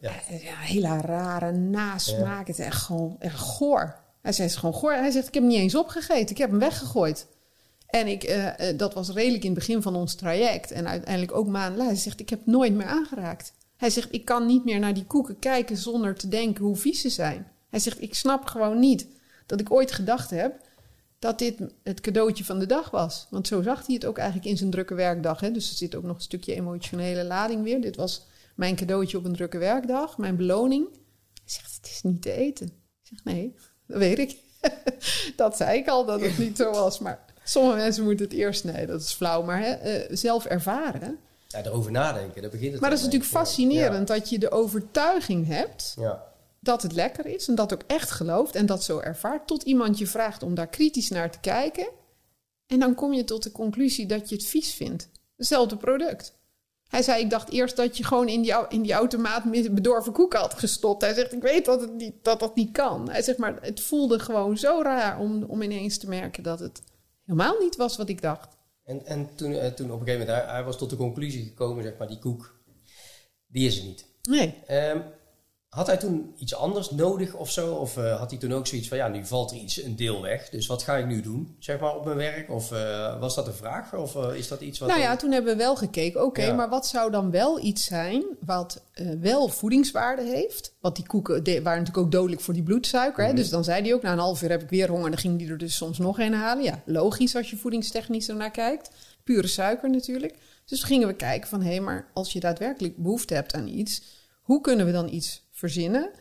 ja. ja. hele rare nasmaak. Het is echt gewoon echt goor. Hij zegt gewoon goor. Hij zegt, ik heb hem niet eens opgegeten. Ik heb hem weggegooid. En ik, uh, dat was redelijk in het begin van ons traject. En uiteindelijk ook maanden later. Hij zegt, ik heb nooit meer aangeraakt. Hij zegt, ik kan niet meer naar die koeken kijken zonder te denken hoe vies ze zijn. Hij zegt, ik snap gewoon niet dat ik ooit gedacht heb dat dit het cadeautje van de dag was. Want zo zag hij het ook eigenlijk in zijn drukke werkdag. Hè? Dus er zit ook nog een stukje emotionele lading weer. Dit was mijn cadeautje op een drukke werkdag, mijn beloning. Hij zegt, het is niet te eten. Ik zeg, nee, dat weet ik. dat zei ik al, dat het niet zo was. Maar sommige mensen moeten het eerst, nee, dat is flauw. Maar hè, eh, zelf ervaren ja, erover nadenken, daar begint het Maar dat is natuurlijk fascinerend dat je de overtuiging hebt ja. Dat het lekker is en dat ook echt gelooft en dat zo ervaart, tot iemand je vraagt om daar kritisch naar te kijken. En dan kom je tot de conclusie dat je het vies vindt. Hetzelfde product. Hij zei, ik dacht eerst dat je gewoon in die, in die automaat bedorven koek had gestopt. Hij zegt, ik weet dat het niet, dat, dat niet kan. Hij zegt, maar het voelde gewoon zo raar om, om ineens te merken dat het helemaal niet was wat ik dacht. En, en toen, eh, toen op een gegeven moment, hij, hij was tot de conclusie gekomen, zeg maar, die koek, die is er niet. Nee. Ehm, had hij toen iets anders nodig of zo? Of uh, had hij toen ook zoiets van, ja, nu valt er iets, een deel weg. Dus wat ga ik nu doen, zeg maar, op mijn werk? Of uh, was dat een vraag? Of uh, is dat iets wat... Nou ja, toen hebben we wel gekeken, oké, ja. maar wat zou dan wel iets zijn... wat wel voedingswaarde heeft? Want die koeken waren natuurlijk ook dodelijk voor die bloedsuiker. Mm -hmm. hè? Dus dan zei hij ook, na een half uur heb ik weer honger... en dan ging hij er dus soms nog een halen. Ja, logisch als je voedingstechnisch ernaar kijkt. Pure suiker natuurlijk. Dus gingen we kijken van, hé, hey, maar als je daadwerkelijk behoefte hebt aan iets... hoe kunnen we dan iets verzinnen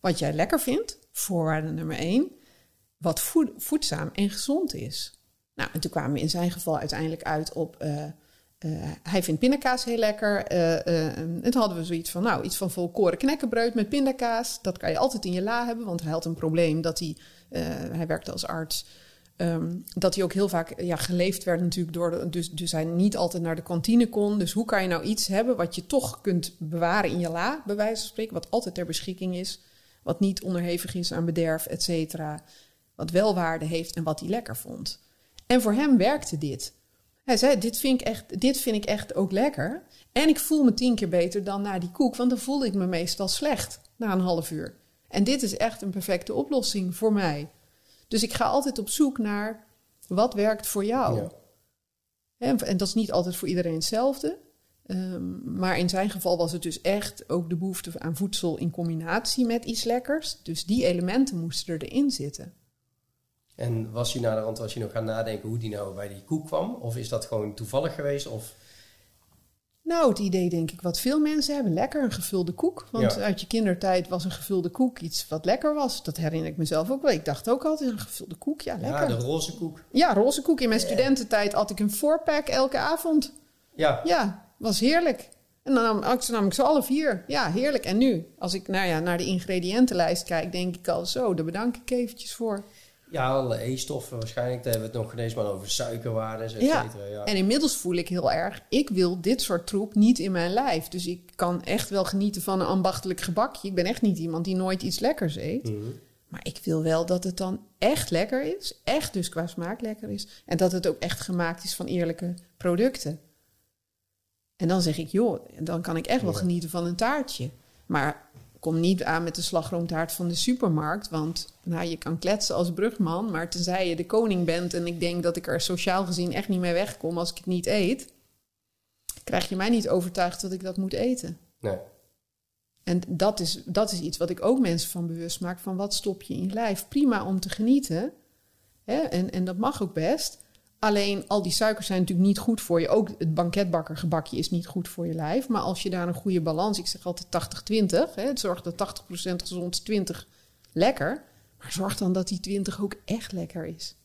wat jij lekker vindt, voorwaarde nummer één, wat voed, voedzaam en gezond is. Nou, en toen kwamen we in zijn geval uiteindelijk uit op, uh, uh, hij vindt pindakaas heel lekker. Uh, en toen hadden we zoiets van, nou, iets van volkoren knekkenbreud met pindakaas. Dat kan je altijd in je la hebben, want hij had een probleem dat hij, hij werkte als arts... Um, dat hij ook heel vaak ja, geleefd werd natuurlijk door dus, dus hij niet altijd naar de kantine kon. Dus hoe kan je nou iets hebben wat je toch kunt bewaren in je la, bij wijze van spreken, wat altijd ter beschikking is, wat niet onderhevig is aan bederf, et cetera, wat wel waarde heeft en wat hij lekker vond. En voor hem werkte dit. Hij zei, dit vind ik echt, dit vind ik echt ook lekker. En ik voel me tien keer beter dan na die koek, want dan voelde ik me meestal slecht na een half uur. En dit is echt een perfecte oplossing voor mij. Dus ik ga altijd op zoek naar wat werkt voor jou. Ja. En, en, dat is niet altijd voor iedereen hetzelfde. Um, maar in zijn geval was het dus echt ook de behoefte aan voedsel in combinatie met iets lekkers. Dus die elementen moesten erin zitten. En was je naderhand was je nog gaan nadenken hoe die nou bij die koek kwam? Of is dat gewoon toevallig geweest? Of... Nou, het idee denk ik wat veel mensen hebben. Lekker een gevulde koek. Want ja. uit je kindertijd was een gevulde koek iets wat lekker was. Dat herinner ik mezelf ook wel. Ik dacht ook altijd een gevulde koek. Ja, lekker. Ja, de roze koek. Ja, roze koek. In mijn studententijd had ik een fourpack elke avond. Ja. Ja, was heerlijk. En dan nam, nam ik ze alle vier. Ja, heerlijk. En nu, als ik nou ja, naar de ingrediëntenlijst kijk, denk ik al zo, daar bedank ik eventjes voor. Ja, alle E-stoffen waarschijnlijk. Daar hebben we het nog ineens maar over suikerwaarden, et ja. cetera. Ja. En inmiddels voel ik heel erg, ik wil dit soort troep niet in mijn lijf. Dus ik kan echt wel genieten van een ambachtelijk gebakje. Ik ben echt niet iemand die nooit iets lekkers eet. Mhm. Maar ik wil wel dat het dan echt lekker is. Echt dus qua smaak lekker is. En dat het ook echt gemaakt is van eerlijke producten. En dan zeg ik, joh, dan kan ik echt wel genieten van een taartje. Maar kom niet aan met de slagroomtaart van de supermarkt. Want nou, je kan kletsen als brugman. Maar tenzij je de koning bent en ik denk dat ik er sociaal gezien echt niet mee wegkom als ik het niet eet, krijg je mij niet overtuigd dat ik dat moet eten. Nee. En dat is, dat is iets wat ik ook mensen van bewust maak. Van wat stop je in je lijf? Prima om te genieten. Hè? En, en dat mag ook best. Alleen al die suikers zijn natuurlijk niet goed voor je. Ook het banketbakkergebakje is niet goed voor je lijf. Maar als je daar een goede balans... Ik zeg altijd 80-20. hè, Het zorgt dat 80% gezond is, 20 lekker. Maar zorg dan dat die 20 ook echt lekker is.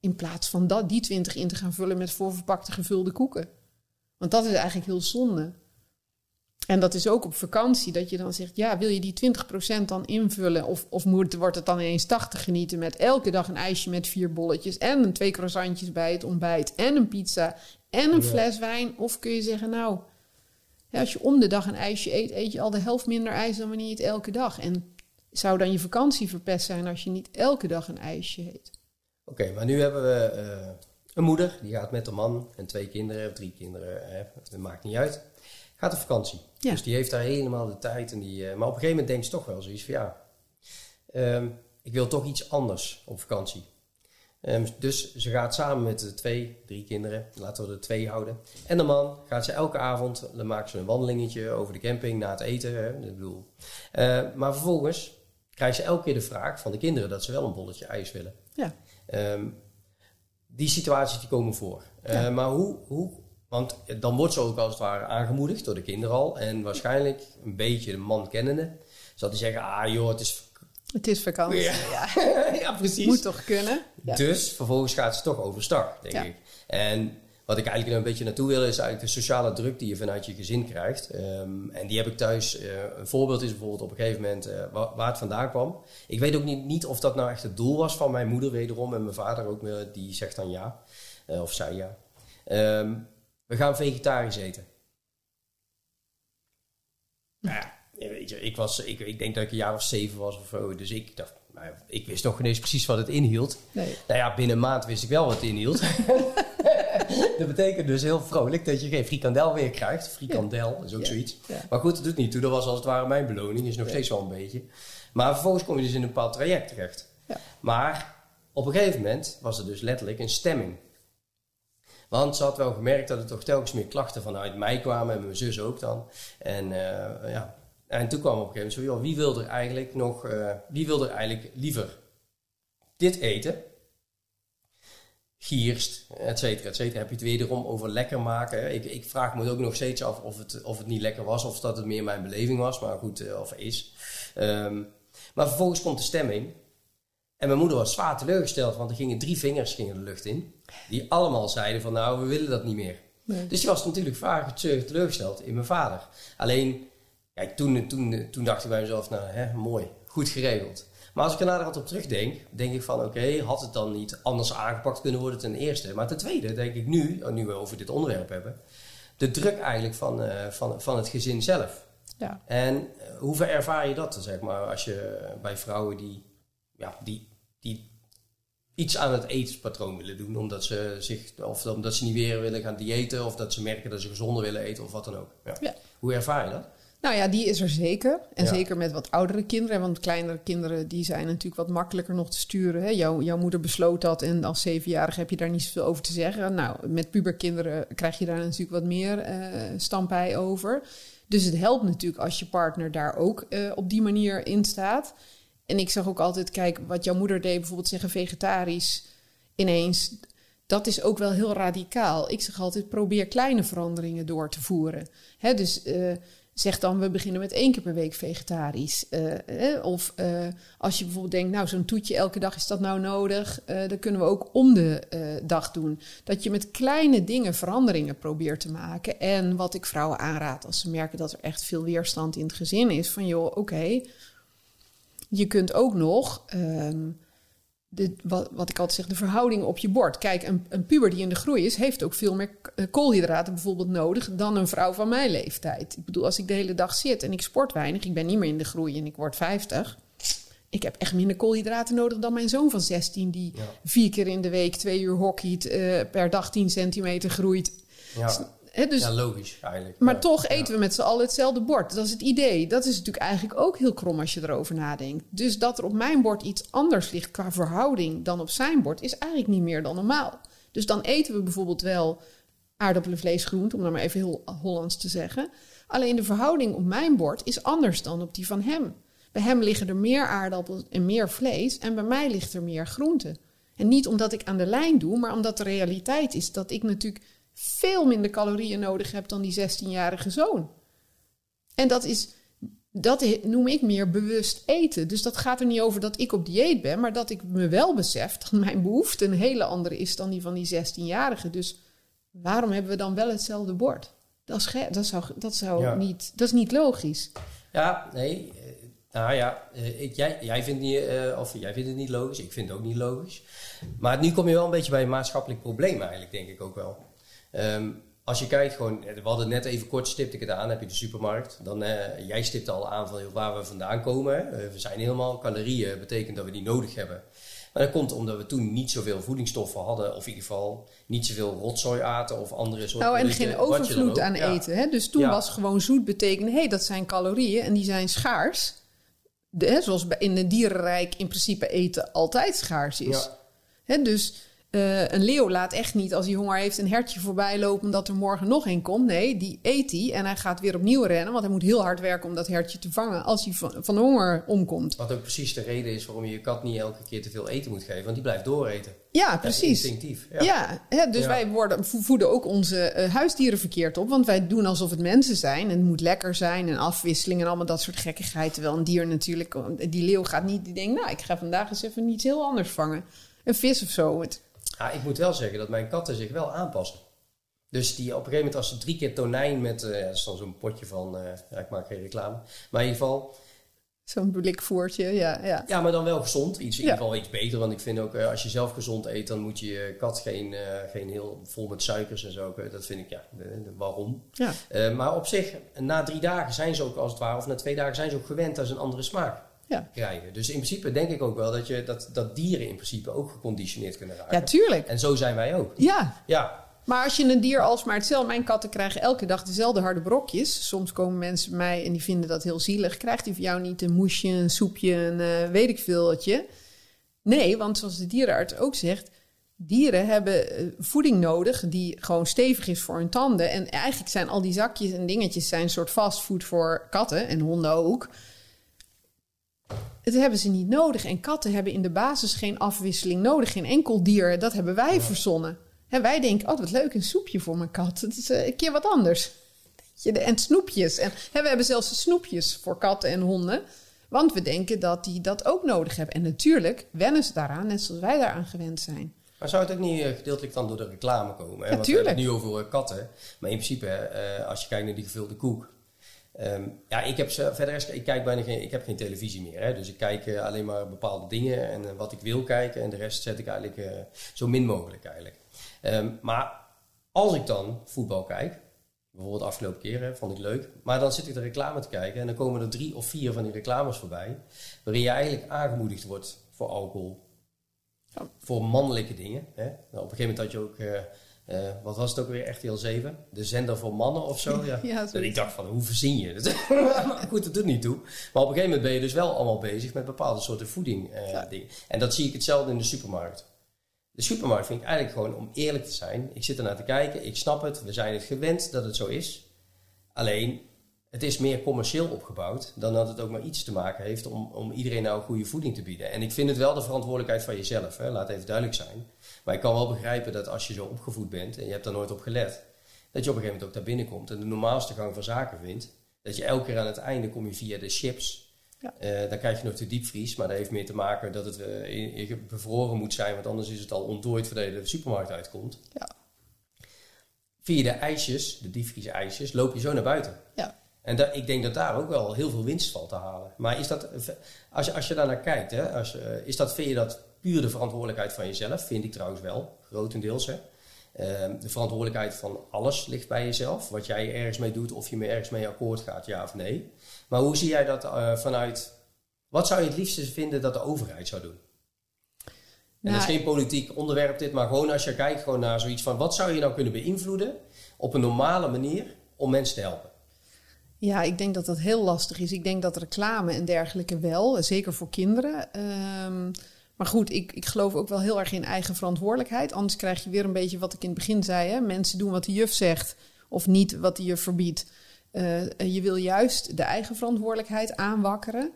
In plaats van dat, die 20 in te gaan vullen met voorverpakte gevulde koeken. Want dat is eigenlijk heel zonde. En dat is ook op vakantie, dat je dan zegt... ja, wil je die 20% dan invullen? Of, of moet, wordt het dan ineens 80 genieten met elke dag een ijsje met vier bolletjes... en een twee croissantjes bij het ontbijt en een pizza en een Ja. fles wijn? Of kun je zeggen, nou, ja, als je om de dag een ijsje eet... eet je al de helft minder ijs dan wanneer je het elke dag. En zou dan je vakantie verpest zijn als je niet elke dag een ijsje eet? Oké, maar nu hebben we eh, een moeder, die gaat met een man en twee kinderen, of drie kinderen, hè, dat maakt niet uit. Gaat op vakantie. Ja. Dus die heeft daar helemaal de tijd. En die, eh, maar op een gegeven moment denkt ze toch wel zoiets van ja, ehm, ik wil toch iets anders op vakantie. Ehm, dus ze gaat samen met de twee, drie kinderen, laten we er twee houden. En de man gaat ze elke avond, dan maakt ze een wandelingetje over de camping na het eten. Hè, ik bedoel. Eh, maar vervolgens krijgt ze elke keer de vraag van de kinderen dat ze wel een bolletje ijs willen. Ja. Ehm, die situaties die komen voor. Ja. Maar hoe, hoe, want dan wordt ze ook als het ware aangemoedigd door de kinderen al. En waarschijnlijk een beetje de man kennende. Zal die zeggen, ah joh, het is... Het is vakantie. Ja. Ja. ja, precies. Moet toch kunnen? Ja. Dus vervolgens gaat ze toch overstag, denk ik. En wat ik eigenlijk een beetje naartoe wil, is eigenlijk de sociale druk die je vanuit je gezin krijgt. Ehm, en die heb ik thuis. Uh, een voorbeeld is bijvoorbeeld op een gegeven moment uh, waar, waar, het vandaan kwam. Ik weet ook niet, niet, of dat nou echt het doel was van mijn moeder wederom. En mijn vader ook, die zegt dan ja. Uh, of zei ja. Um, we gaan vegetarisch eten. Nou ja, weet je, ik, was, ik, ik denk dat ik een jaar of zeven was of zo. Dus ik dacht, nou, ik wist nog ineens precies wat het inhield. Nee. Nou ja, binnen een maand wist ik wel wat het inhield. dat betekent dus heel vrolijk dat je geen frikandel weer krijgt. Frikandel is ook zoiets. Maar goed, dat doet niet toe. Dat was als het ware mijn beloning. Is nog steeds wel een beetje. Maar vervolgens kom je dus in een bepaald traject terecht. Maar op een gegeven moment was er dus letterlijk een stemming. Want ze had wel gemerkt dat er toch telkens meer klachten vanuit mij kwamen. En mijn zus ook dan. En uh, ja, en toen kwam op een gegeven moment zo, wie wil er eigenlijk nog, uh, wie wil er eigenlijk liever dit eten? Gierst, et cetera, et cetera. Heb je het wederom over lekker maken? Ik, ik vraag me ook nog steeds af of het, of het niet lekker was of dat het meer mijn beleving was, maar goed, uh, of is. Um, maar vervolgens komt de stemming. En mijn moeder was zwaar teleurgesteld, want er gingen drie vingers gingen de lucht in. Die allemaal zeiden van nou, we willen dat niet meer. Nee. Dus die was natuurlijk vaak teleurgesteld in mijn vader. Alleen Kijk, toen, toen, toen dacht ik bij mezelf, nou, hè, mooi, goed geregeld. Maar als ik er naderhand op terugdenk, denk ik van, oké, had het dan niet anders aangepakt kunnen worden ten eerste? Maar ten tweede denk ik nu, nu we over dit onderwerp hebben, de druk eigenlijk van, uh, van, van het gezin zelf. Ja. En uh, hoe ver ervaar je dat, zeg maar, als je bij vrouwen die, ja, die, die iets aan het etenspatroon willen doen, omdat ze, zich, of omdat ze niet weer willen gaan diëten, of dat ze merken dat ze gezonder willen eten, of wat dan ook. Ja. ja. Hoe ervaar je dat? Nou ja, die is er zeker. En zeker met wat oudere kinderen. Want kleinere kinderen die zijn natuurlijk wat makkelijker nog te sturen. Hè? Jouw, jouw moeder besloot dat en als zevenjarige heb je daar niet zoveel over te zeggen. Nou, met puberkinderen krijg je daar natuurlijk wat meer uh, stampij over. Dus het helpt natuurlijk als je partner daar ook uh, op die manier in staat. En ik zeg ook altijd, kijk, wat jouw moeder deed, bijvoorbeeld zeggen vegetarisch ineens. Dat is ook wel heel radicaal. Ik zeg altijd, probeer kleine veranderingen door te voeren. Hè, dus... Uh, Zeg dan, we beginnen met één keer per week vegetarisch. Eh, of uh, als je bijvoorbeeld denkt, nou zo'n toetje elke dag is dat nou nodig. Uh, dat kunnen we ook om de dag doen. Dat je met kleine dingen veranderingen probeert te maken. En wat ik vrouwen aanraad als ze merken dat er echt veel weerstand in het gezin is. Van joh, oké, je kunt ook nog... Ehm, de, wat, wat, ik altijd zeg, de verhouding op je bord. Kijk, een, een, puber die in de groei is, heeft ook veel meer eh, koolhydraten bijvoorbeeld nodig dan een vrouw van mijn leeftijd. Ik bedoel, als ik de hele dag zit en ik sport weinig, ik ben niet meer in de groei en ik word 50. Ik heb echt minder koolhydraten nodig dan mijn zoon van 16, die vier keer in de week twee uur hockeyt, uh, per dag 10 centimeter groeit. Ja dus, ja, logisch eigenlijk. Maar toch eten we met z'n allen hetzelfde bord. Dat is het idee. Dat is natuurlijk eigenlijk ook heel krom als je erover nadenkt. Dus dat er op mijn bord iets anders ligt qua verhouding dan op zijn bord, is eigenlijk niet meer dan normaal. Dus dan eten we bijvoorbeeld wel aardappelen, vlees, groente, om dat maar even heel Hollands te zeggen. Alleen de verhouding op mijn bord is anders dan op die van hem. Bij hem liggen er meer aardappelen en meer vlees en bij mij ligt er meer groente. En niet omdat ik aan de lijn doe, maar omdat de realiteit is dat ik natuurlijk veel minder calorieën nodig heb dan die 16-jarige zoon. En dat is, dat noem ik meer bewust eten. Dus dat gaat er niet over dat ik op dieet ben, maar dat ik me wel besef dat mijn behoefte een hele andere is dan die van die 16-jarige. Dus waarom hebben we dan wel hetzelfde bord? Dat, is dat zou, dat zou niet, dat is niet logisch. Ja, nee. Eh, nou ja, eh, jij, jij, vindt niet, uh, of jij vindt het niet logisch, ik vind het ook niet logisch. Maar nu kom je wel een beetje bij een maatschappelijk probleem eigenlijk, denk ik ook wel. Um, als je kijkt, gewoon, we hadden net even kort stipte ik het aan, heb je de supermarkt. Dan, uh, jij stipt al aan van waar we vandaan komen. Uh, we zijn helemaal, calorieën betekent dat we die nodig hebben. Maar dat komt omdat we toen niet zoveel voedingsstoffen hadden, of in ieder geval niet zoveel rotzooi aten of andere soorten. Nou, en geen overvloed aan eten. Hè? Dus toen was gewoon zoet betekenen, hé, hey, dat zijn calorieën en die zijn schaars. De, hè, zoals in het dierenrijk in principe eten altijd schaars is. Hè, dus uh, een leeuw laat echt niet als hij honger heeft een hertje voorbij lopen dat er morgen nog een komt. Nee, die eet hij en hij gaat weer opnieuw rennen. Want hij moet heel hard werken om dat hertje te vangen als hij van, van honger omkomt. Wat ook precies de reden is waarom je je kat niet elke keer te veel eten moet geven. Want die blijft dooreten. Ja, precies. Instinctief. Ja, ja hè, dus wij worden, voeden ook onze uh, huisdieren verkeerd op. Want wij doen alsof het mensen zijn. En het moet lekker zijn en afwisseling en allemaal dat soort gekkigheid. Terwijl een dier natuurlijk, die leeuw gaat niet, die denkt, nou ik ga vandaag eens even iets heel anders vangen. Een vis of zo. Het, ja, ik moet wel zeggen dat mijn katten zich wel aanpassen. Dus die op een gegeven moment als ze drie keer tonijn met, uh, dat is dan zo'n potje van, uh, ja, ik maak geen reclame. Maar in ieder geval, Zo'n blikvoertje, ja, ja. Ja, maar dan wel gezond. Iets, in ieder geval iets beter. Want ik vind ook, uh, als je zelf gezond eet, dan moet je je kat geen, geen heel vol met suikers en zo. Dat vind ik, ja, de, de, waarom? Ja. Maar op zich, na drie dagen zijn ze ook als het ware, of na twee dagen zijn ze ook gewend aan een andere smaak ja. krijgen. Dus in principe denk ik ook wel dat, je, dat, dat dieren in principe ook geconditioneerd kunnen raken. Ja, tuurlijk. En zo zijn wij ook. Ja. Ja, maar als je een dier alsmaar hetzelfde... Mijn katten krijgen elke dag dezelfde harde brokjes. Soms komen mensen bij mij en die vinden dat heel zielig. Krijgt hij voor jou niet een moesje, een soepje, een uh, weet ik veeltje? Nee, want zoals de dierenarts ook zegt... dieren hebben uh, voeding nodig die gewoon stevig is voor hun tanden. En eigenlijk zijn al die zakjes en dingetjes... zijn een soort fastfood voor katten en honden ook... Het hebben ze niet nodig. En katten hebben in de basis geen afwisseling nodig. Geen enkel dier. Dat hebben wij verzonnen. En wij denken, oh wat leuk, een soepje voor mijn kat. Het is uh, een keer wat anders. En snoepjes. En we hebben zelfs snoepjes voor katten en honden. Want we denken dat die dat ook nodig hebben. En natuurlijk wennen ze daaraan, net zoals wij daaraan gewend zijn. Maar zou het ook niet uh, gedeeltelijk dan door de reclame komen? Hè? Ja, Want we hebben het nu over katten. Maar in principe, uh, als je kijkt naar die gevulde koek. Um, ja, ik heb verder ik kijk bijna geen, ik heb geen televisie meer. Hè? Dus ik kijk uh, alleen maar bepaalde dingen en uh, wat ik wil kijken. En de rest zet ik eigenlijk uh, zo min mogelijk eigenlijk. Um, maar als ik dan voetbal kijk, bijvoorbeeld de afgelopen keer, hè, vond ik leuk. Maar dan zit ik de reclame te kijken en dan komen er drie of vier van die reclames voorbij. Waarin je eigenlijk aangemoedigd wordt voor alcohol. Ja. Voor mannelijke dingen. Hè? Nou, op een gegeven moment had je ook... Uh, wat was het ook weer, RTL 7? De zender voor mannen of zo? Ja. ja dat ik dacht van, hoe verzin je het? goed, dat doet niet toe. Maar op een gegeven moment ben je dus wel allemaal bezig met bepaalde soorten voeding uh, Ja. dingen. En dat zie ik hetzelfde in de supermarkt. De supermarkt vind ik eigenlijk gewoon, om eerlijk te zijn, ik zit ernaar te kijken, ik snap het, we zijn het gewend dat het zo is. Alleen, het is meer commercieel opgebouwd dan dat het ook maar iets te maken heeft om, om iedereen nou goede voeding te bieden. En ik vind het wel de verantwoordelijkheid van jezelf, hè? laat even duidelijk zijn. Maar ik kan wel begrijpen dat als je zo opgevoed bent en je hebt daar nooit op gelet, dat je op een gegeven moment ook daar binnenkomt en de normaalste gang van zaken vindt. Dat je elke keer aan het einde kom je via de chips. Ja. Uh, dan krijg je nog de diepvries, maar dat heeft meer te maken dat het uh, in bevroren moet zijn, want anders is het al ontdooid voordat je de supermarkt uitkomt. Ja. Via de ijsjes, de diepvries ijsjes, loop je zo naar buiten. Ja. En dat, ik denk dat daar ook wel heel veel winst valt te halen. Maar is dat, als je, als je daar naar kijkt, hè, als, uh, is dat, vind je dat puur de verantwoordelijkheid van jezelf? Vind ik trouwens wel, grotendeels. Hè. Uh, de verantwoordelijkheid van alles ligt bij jezelf. Wat jij ergens mee doet, of je me ergens mee akkoord gaat, ja of nee. Maar hoe zie jij dat uh, vanuit... Wat zou je het liefste vinden dat de overheid zou doen? En Nou, dat is geen politiek onderwerp dit, maar gewoon als je kijkt gewoon naar zoiets van... wat zou je nou kunnen beïnvloeden op een normale manier om mensen te helpen? Ja, ik denk dat dat heel lastig is. Ik denk dat reclame en dergelijke wel, zeker voor kinderen. Um, maar goed, ik, ik geloof ook wel heel erg in eigen verantwoordelijkheid. Anders krijg je weer een beetje wat ik in het begin zei. Hè? Mensen doen wat de juf zegt of niet wat de juf verbiedt. Uh, je wil juist de eigen verantwoordelijkheid aanwakkeren.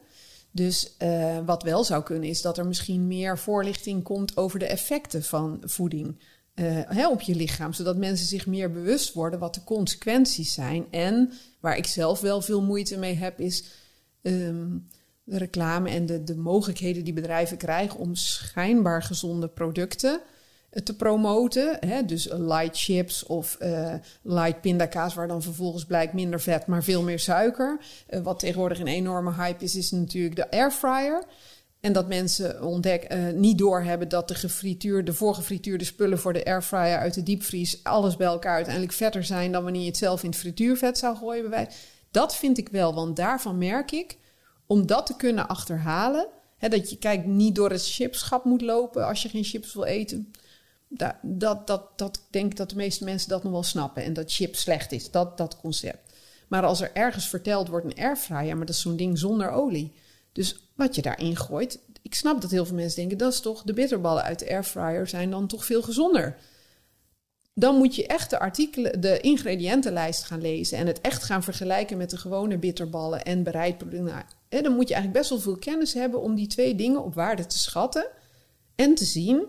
Dus uh, wat wel zou kunnen is dat er misschien meer voorlichting komt over de effecten van voeding uh, hè, op je lichaam. Zodat mensen zich meer bewust worden wat de consequenties zijn. En waar ik zelf wel veel moeite mee heb is... Um, de reclame en de, de mogelijkheden die bedrijven krijgen om schijnbaar gezonde producten te promoten. Hè? Dus light chips of uh, light pindakaas, waar dan vervolgens blijkt minder vet, maar veel meer suiker. Wat tegenwoordig een enorme hype is, is natuurlijk de airfryer. En dat mensen ontdek, uh, niet doorhebben dat de gefrituurde, voorgefrituurde spullen voor de airfryer uit de diepvries alles bij elkaar uiteindelijk vetter zijn dan wanneer je het zelf in het frituurvet zou gooien. Bij dat vind ik wel, want daarvan merk ik om dat te kunnen achterhalen. Hè, dat je kijk, niet door het chipschap moet lopen als je geen chips wil eten. Dat, dat, dat, dat ik denk dat de meeste mensen dat nog wel snappen. En dat chips slecht is, dat, dat concept. Maar als er ergens verteld wordt een airfryer, maar dat is zo'n ding zonder olie. Dus wat je daarin gooit, ik snap dat heel veel mensen denken, dat is toch de bitterballen uit de airfryer zijn dan toch veel gezonder. Dan moet je echt de artikelen, de ingrediëntenlijst gaan lezen en het echt gaan vergelijken met de gewone bitterballen en bereid producten. Nou, Dan moet je eigenlijk best wel veel kennis hebben om die twee dingen op waarde te schatten. En te zien,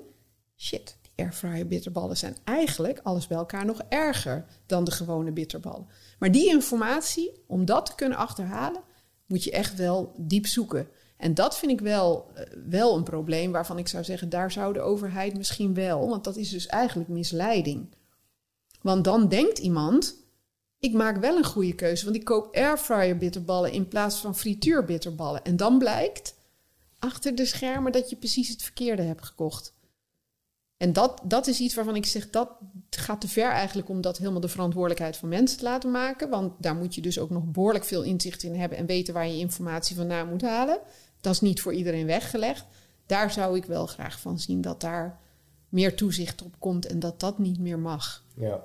shit, die airfryer bitterballen zijn eigenlijk alles bij elkaar nog erger dan de gewone bitterballen. Maar die informatie, om dat te kunnen achterhalen, moet je echt wel diep zoeken. En dat vind ik wel, uh, wel een probleem waarvan ik zou zeggen, daar zou de overheid misschien wel, want dat is dus eigenlijk misleiding. Want dan denkt iemand, ik maak wel een goede keuze, want ik koop airfryer bitterballen in plaats van frituur bitterballen. En dan blijkt achter de schermen dat je precies het verkeerde hebt gekocht. En dat, dat is iets waarvan ik zeg, dat gaat te ver eigenlijk om dat helemaal de verantwoordelijkheid van mensen te laten maken. Want daar moet je dus ook nog behoorlijk veel inzicht in hebben en weten waar je informatie vandaan moet halen. Dat is niet voor iedereen weggelegd. Daar zou ik wel graag van zien dat daar meer toezicht op komt en dat dat niet meer mag. Ja.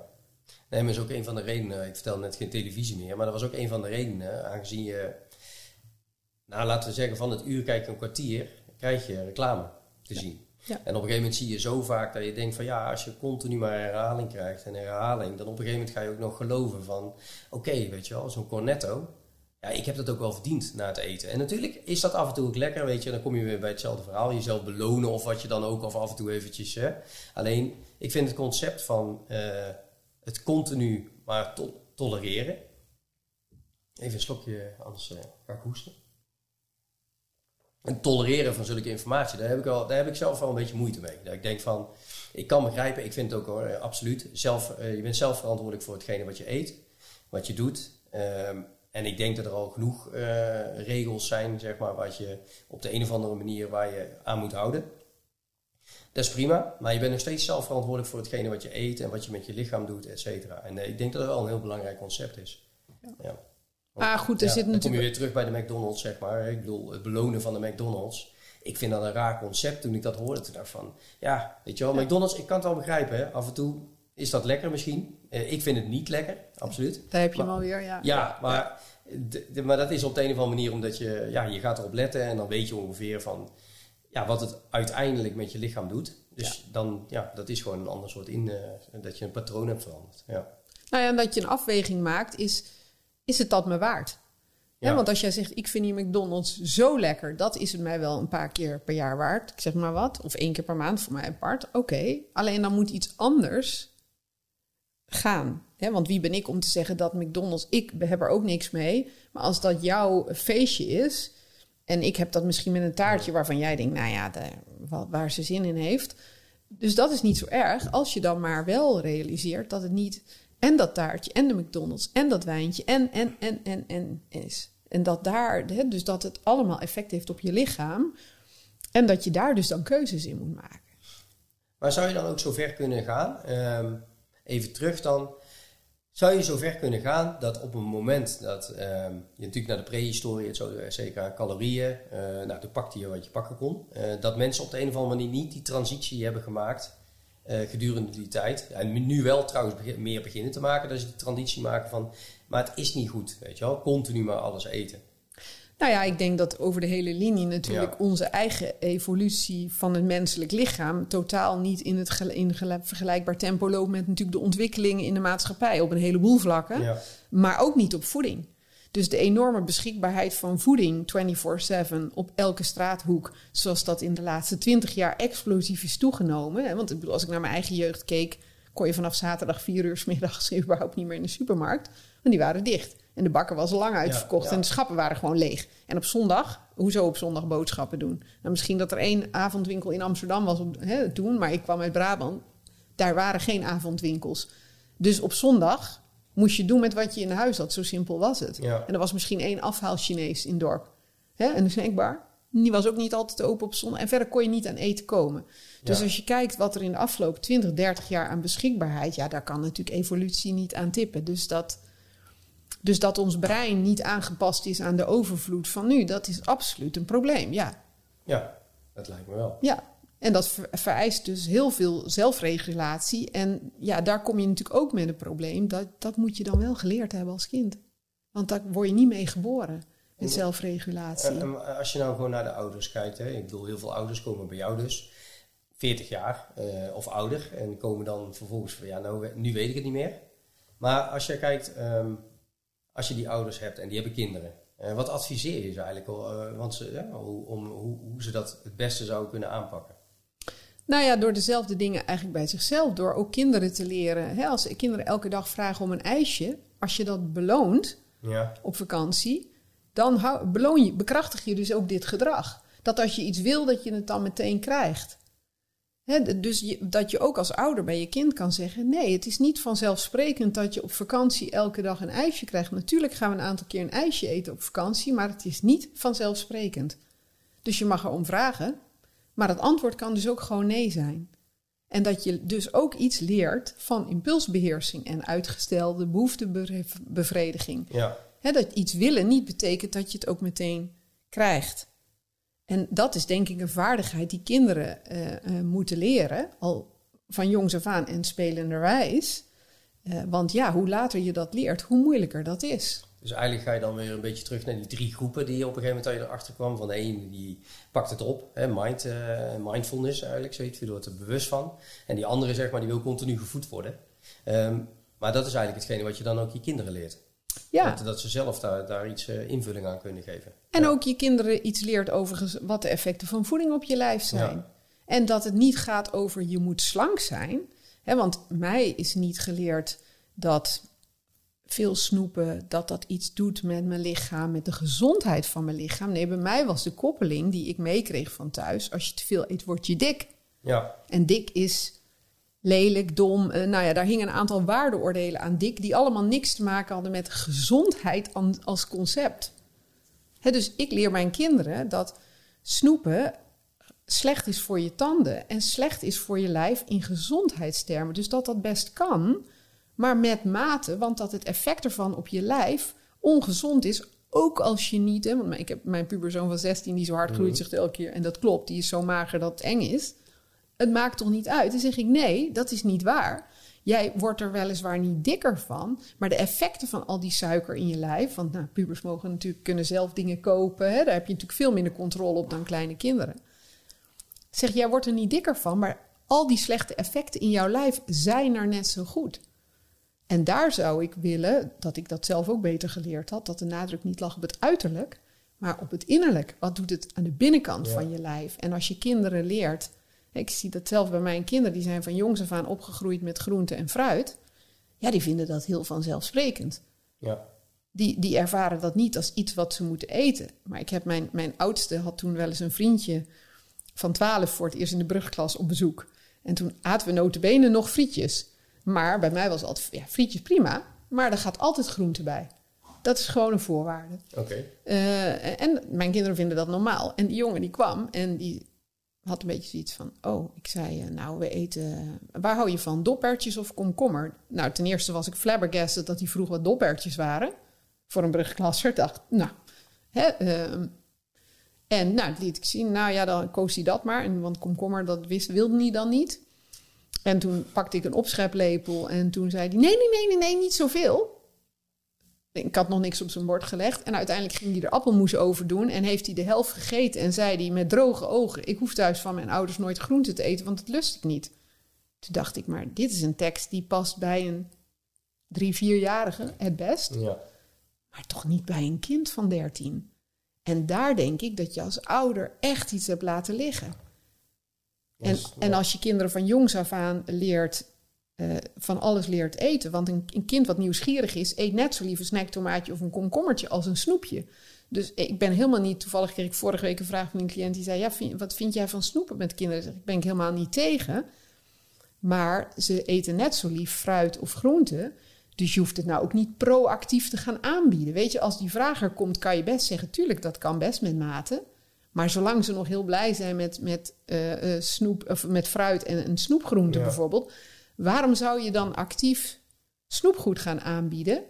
Nee, maar is ook een van de redenen. Ik vertel net geen televisie meer, maar dat was ook een van de redenen. Aangezien je, nou laten we zeggen, van het uur kijken een kwartier, krijg je reclame te zien. Ja. En op een gegeven moment zie je zo vaak dat je denkt van ja, als je continu maar herhaling krijgt en herhaling, dan op een gegeven moment ga je ook nog geloven van oké, weet je wel, zo'n cornetto, ja, ik heb dat ook wel verdiend na het eten. En natuurlijk is dat af en toe ook lekker, weet je. Dan kom je weer bij hetzelfde verhaal. Jezelf belonen of wat je dan ook of af en toe eventjes. Hè. Alleen, ik vind het concept van uh, het continu maar to tolereren. Even een slokje, anders uh, ga ik hoesten. En tolereren van zulke informatie, daar heb, ik al, daar heb ik zelf wel een beetje moeite mee. Ik denk van, ik kan begrijpen, ik vind het ook hoor, absoluut. Zelf, uh, je bent zelf verantwoordelijk voor hetgene wat je eet, wat je doet. Um, en ik denk dat er al genoeg regels zijn, zeg maar, wat je op de een of andere manier waar je aan moet houden. Dat is prima, maar je bent nog steeds zelf verantwoordelijk voor hetgene wat je eet en wat je met je lichaam doet, et cetera. En uh, ik denk dat dat wel een heel belangrijk concept is. Ja. ja. ah, goed, er ja, zit dan natuurlijk... kom je weer terug bij de McDonald's, zeg maar. Ik bedoel, het belonen van de McDonald's. Ik vind dat een raar concept toen ik dat hoorde. Toen dacht van, ja, weet je wel, McDonald's, ik kan het wel begrijpen. Hè? Af en toe is dat lekker misschien. Uh, ik vind het niet lekker, absoluut. Daar heb je maar, hem alweer, ja. Ja, maar, de, de, maar dat is op de een of andere manier omdat je, ja, je gaat erop letten en dan weet je ongeveer van ja, wat het uiteindelijk met je lichaam doet. Dus ja. dan, ja, dat is gewoon een ander soort in, uh, dat je een patroon hebt veranderd. Ja. Nou ja, en dat je een afweging maakt, is, is het dat me waard? Ja. Want als jij zegt, ik vind die McDonald's zo lekker, dat is het mij wel een paar keer per jaar waard. Ik zeg maar wat, of één keer per maand voor mij apart. Oké, okay. alleen dan moet iets anders gaan. Hè? Want wie ben ik om te zeggen dat McDonald's, ik heb er ook niks mee. Maar als dat jouw feestje is, en ik heb dat misschien met een taartje waarvan jij denkt, nou ja, de, waar ze zin in heeft. Dus dat is niet zo erg, als je dan maar wel realiseert dat het niet en dat taartje en de McDonald's en dat wijntje en, en, en, en, en is. En dat daar, dus dat het allemaal effect heeft op je lichaam. En dat je daar dus dan keuzes in moet maken. Maar zou je dan ook zo ver kunnen gaan? Um, even terug dan. Zou je zo ver kunnen gaan dat op een moment dat um, je natuurlijk naar de prehistorie, het zo zeker calorieën, uh, nou toen pakte je wat je pakken kon, uh, dat mensen op de een of andere manier niet die transitie hebben gemaakt gedurende die tijd. En nu wel trouwens meer beginnen te maken, dat ze die transitie maken van, maar het is niet goed, weet je wel, continu maar alles eten. Nou ja, ik denk dat over de hele linie natuurlijk ja. onze eigen evolutie van het menselijk lichaam totaal niet in het in vergelijkbaar tempo loopt met natuurlijk de ontwikkelingen in de maatschappij op een heleboel vlakken, ja. maar ook niet op voeding. Dus de enorme beschikbaarheid van voeding 24/7 op elke straathoek, zoals dat in de laatste 20 jaar explosief is toegenomen. Want ik bedoel, als ik naar mijn eigen jeugd keek, kon je vanaf zaterdag 4 uur s middags überhaupt niet meer in de supermarkt, want die waren dicht. En de bakker was lang uitverkocht ja, ja. en de schappen waren gewoon leeg. En op zondag, hoezo op zondag boodschappen doen? Nou, misschien dat er één avondwinkel in Amsterdam was op, hè, toen, maar ik kwam uit Brabant. Daar waren geen avondwinkels. Dus op zondag moest je doen met wat je in huis had. Zo simpel was het. Ja. En er was misschien één afhaal Chinees in het dorp. Hè, en een snackbar. Die was ook niet altijd open op zondag. En verder kon je niet aan eten komen. Dus als je kijkt wat er in de afgelopen 20, 30 jaar aan beschikbaarheid... ja, daar kan natuurlijk evolutie niet aan tippen. Dus dat... Dus dat ons brein niet aangepast is aan de overvloed van nu, dat is absoluut een probleem, ja. Ja, dat lijkt me wel. Ja, en dat vereist dus heel veel zelfregulatie. En ja, daar kom je natuurlijk ook met een probleem. Dat, dat moet je dan wel geleerd hebben als kind. Want daar word je niet mee geboren, met zelfregulatie. En, en als je nou gewoon naar de ouders kijkt, hè, ik bedoel, heel veel ouders komen bij jou dus. 40 jaar uh, of ouder en komen dan vervolgens van ja, nou, nu weet ik het niet meer. Maar als je kijkt, um, als je die ouders hebt en die hebben kinderen. Uh, wat adviseer je ze eigenlijk uh, want ze, ja, hoe, om, hoe, hoe, ze dat het beste zouden kunnen aanpakken? Nou ja, door dezelfde dingen eigenlijk bij zichzelf. Door ook kinderen te leren. Hè, als kinderen elke dag vragen om een ijsje. Als je dat beloont ja. op vakantie. Dan hou, beloon je, bekrachtig je dus ook dit gedrag. Dat als je iets wil, dat je het dan meteen krijgt. Dus je, dat je ook als ouder bij je kind kan zeggen: nee, het is niet vanzelfsprekend dat je op vakantie elke dag een ijsje krijgt. Natuurlijk gaan we een aantal keer een ijsje eten op vakantie, maar het is niet vanzelfsprekend. Dus je mag erom vragen, maar het antwoord kan dus ook gewoon nee zijn. En dat je dus ook iets leert van impulsbeheersing en uitgestelde behoeftebevrediging. Ja. Hè, dat iets willen niet betekent dat je het ook meteen krijgt. En dat is denk ik een vaardigheid die kinderen uh, moeten leren, al van jongs af aan en spelenderwijs. Uh, want ja, hoe later je dat leert, hoe moeilijker dat is. Dus eigenlijk ga je dan weer een beetje terug naar die drie groepen die je op een gegeven moment erachter kwam. Van een die pakt het op, hè, mind, mindfulness eigenlijk, zoiets, die wordt er bewust van. En die andere zeg maar, die wil continu gevoed worden. Um, maar dat is eigenlijk hetgene wat je dan ook je kinderen leert. Ja. Dat, dat ze zelf daar, daar iets uh, invulling aan kunnen geven. En ook je kinderen iets leert over wat de effecten van voeding op je lijf zijn. Ja. En dat het niet gaat over je moet slank zijn. Hè, want mij is niet geleerd dat veel snoepen, dat dat iets doet met mijn lichaam, met de gezondheid van mijn lichaam. Nee, bij mij was de koppeling die ik meekreeg van thuis. Als je te veel eet, word je dik. Ja. En dik is lelijk, dom. Uh, nou ja, daar hingen een aantal waardeoordelen aan dik, die allemaal niks te maken hadden met gezondheid als concept. dus ik leer mijn kinderen dat snoepen slecht is voor je tanden en slecht is voor je lijf in gezondheidstermen. Dus dat dat best kan, maar met mate, want dat het effect ervan op je lijf ongezond is. Ook als je niet, hè, want ik heb mijn puberzoon van 16 die zo hard groeit, mm. zegt elke keer, en dat klopt, die is zo mager dat het eng is het maakt toch niet uit? Dan zeg ik, nee, dat is niet waar. Jij wordt er weliswaar niet dikker van, maar de effecten van al die suiker in je lijf, want nou, pubers mogen natuurlijk kunnen zelf dingen kopen, hè, daar heb je natuurlijk veel minder controle op dan kleine kinderen. Zeg, jij wordt er niet dikker van, maar al die slechte effecten in jouw lijf zijn er net zo goed. En daar zou ik willen dat ik dat zelf ook beter geleerd had, dat de nadruk niet lag op het uiterlijk, maar op het innerlijk. Wat doet het aan de binnenkant van je lijf? En als je kinderen leert ik zie dat zelf bij mijn kinderen, die zijn van jongs af aan opgegroeid met groente en fruit. Ja, die vinden dat heel vanzelfsprekend. Ja. Die, die ervaren dat niet als iets wat ze moeten eten. Maar ik heb mijn, mijn oudste had toen wel eens een vriendje van twaalf voor het eerst in de brugklas op bezoek. En toen aten we notabene nog frietjes. Maar bij mij was altijd, ja, frietjes prima, maar er gaat altijd groente bij. Dat is gewoon een voorwaarde. Oké. Uh, en mijn kinderen vinden dat normaal. En die jongen die kwam en die had een beetje zoiets van, oh, ik zei, eh, nou, we eten, waar hou je van, doppertjes of komkommer? Nou, ten eerste was ik flabbergasted dat hij vroeg wat doppertjes waren. Voor een brugklasser, dacht, nou, hè, uh, en nou, liet ik zien, nou ja, dan koos hij dat maar. En, want komkommer, dat wist, wilde hij dan niet. En toen pakte ik een opscheplepel en toen zei hij, nee, nee, nee, nee, nee, niet zoveel. Ik had nog niks op zijn bord gelegd. En uiteindelijk ging hij er appelmoes over doen. En heeft hij de helft gegeten. En zei hij met droge ogen: Ik hoef thuis van mijn ouders nooit groente te eten, want dat lust ik niet. Toen dacht ik: Maar dit is een tekst die past bij een drie, vierjarige, het best. Ja. Maar toch niet bij een kind van dertien. En daar denk ik dat je als ouder echt iets hebt laten liggen. En, en als je kinderen van jongs af aan leert uh, van alles leert eten. Want een, een, kind wat nieuwsgierig is, eet net zo lief een snacktomaatje of een komkommertje als een snoepje. Dus ik ben helemaal niet, toevallig kreeg ik vorige week een vraag van een cliënt die zei: Ja, wat vind jij van snoepen met kinderen? Ik ben ik helemaal niet tegen. Maar ze eten net zo lief fruit of groente. Dus je hoeft het nou ook niet proactief te gaan aanbieden. Weet je, als die vraag er komt, kan je best zeggen: Tuurlijk, dat kan best met mate. Maar zolang ze nog heel blij zijn met, met uh, uh, snoep of met fruit en een snoepgroente bijvoorbeeld, Waarom zou je dan actief snoepgoed gaan aanbieden?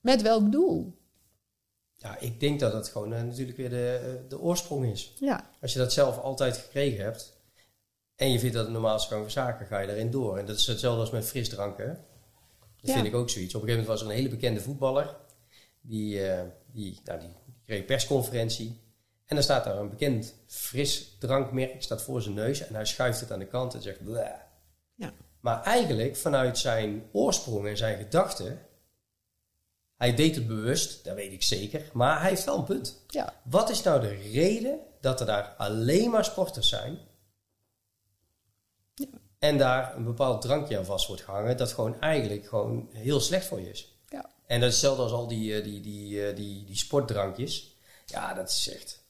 Met welk doel? Ja, ik denk dat het gewoon uh, natuurlijk weer de, eh, de oorsprong is. Ja. Als je dat zelf altijd gekregen hebt en je vindt dat het normaalste gang van zaken, ga je daarin door. En dat is hetzelfde als met frisdranken. Dat vind ik ook zoiets. Op een gegeven moment was er een hele bekende voetballer. Die, uh, die, nou, die kreeg een persconferentie. En dan staat daar een bekend frisdrankmerk staat voor zijn neus. En hij schuift het aan de kant en zegt... Bleh. Ja. Maar eigenlijk vanuit zijn oorsprong en zijn gedachten. Hij deed het bewust, dat weet ik zeker. Maar hij heeft wel een punt. Ja. Wat is nou de reden dat er daar alleen maar sporters zijn? Ja. En daar een bepaald drankje aan vast wordt gehangen. Dat gewoon eigenlijk gewoon heel slecht voor je is. Ja. En dat is hetzelfde als al die, eh, die, die, die, eh, die, die sportdrankjes. Ja, dat is echt.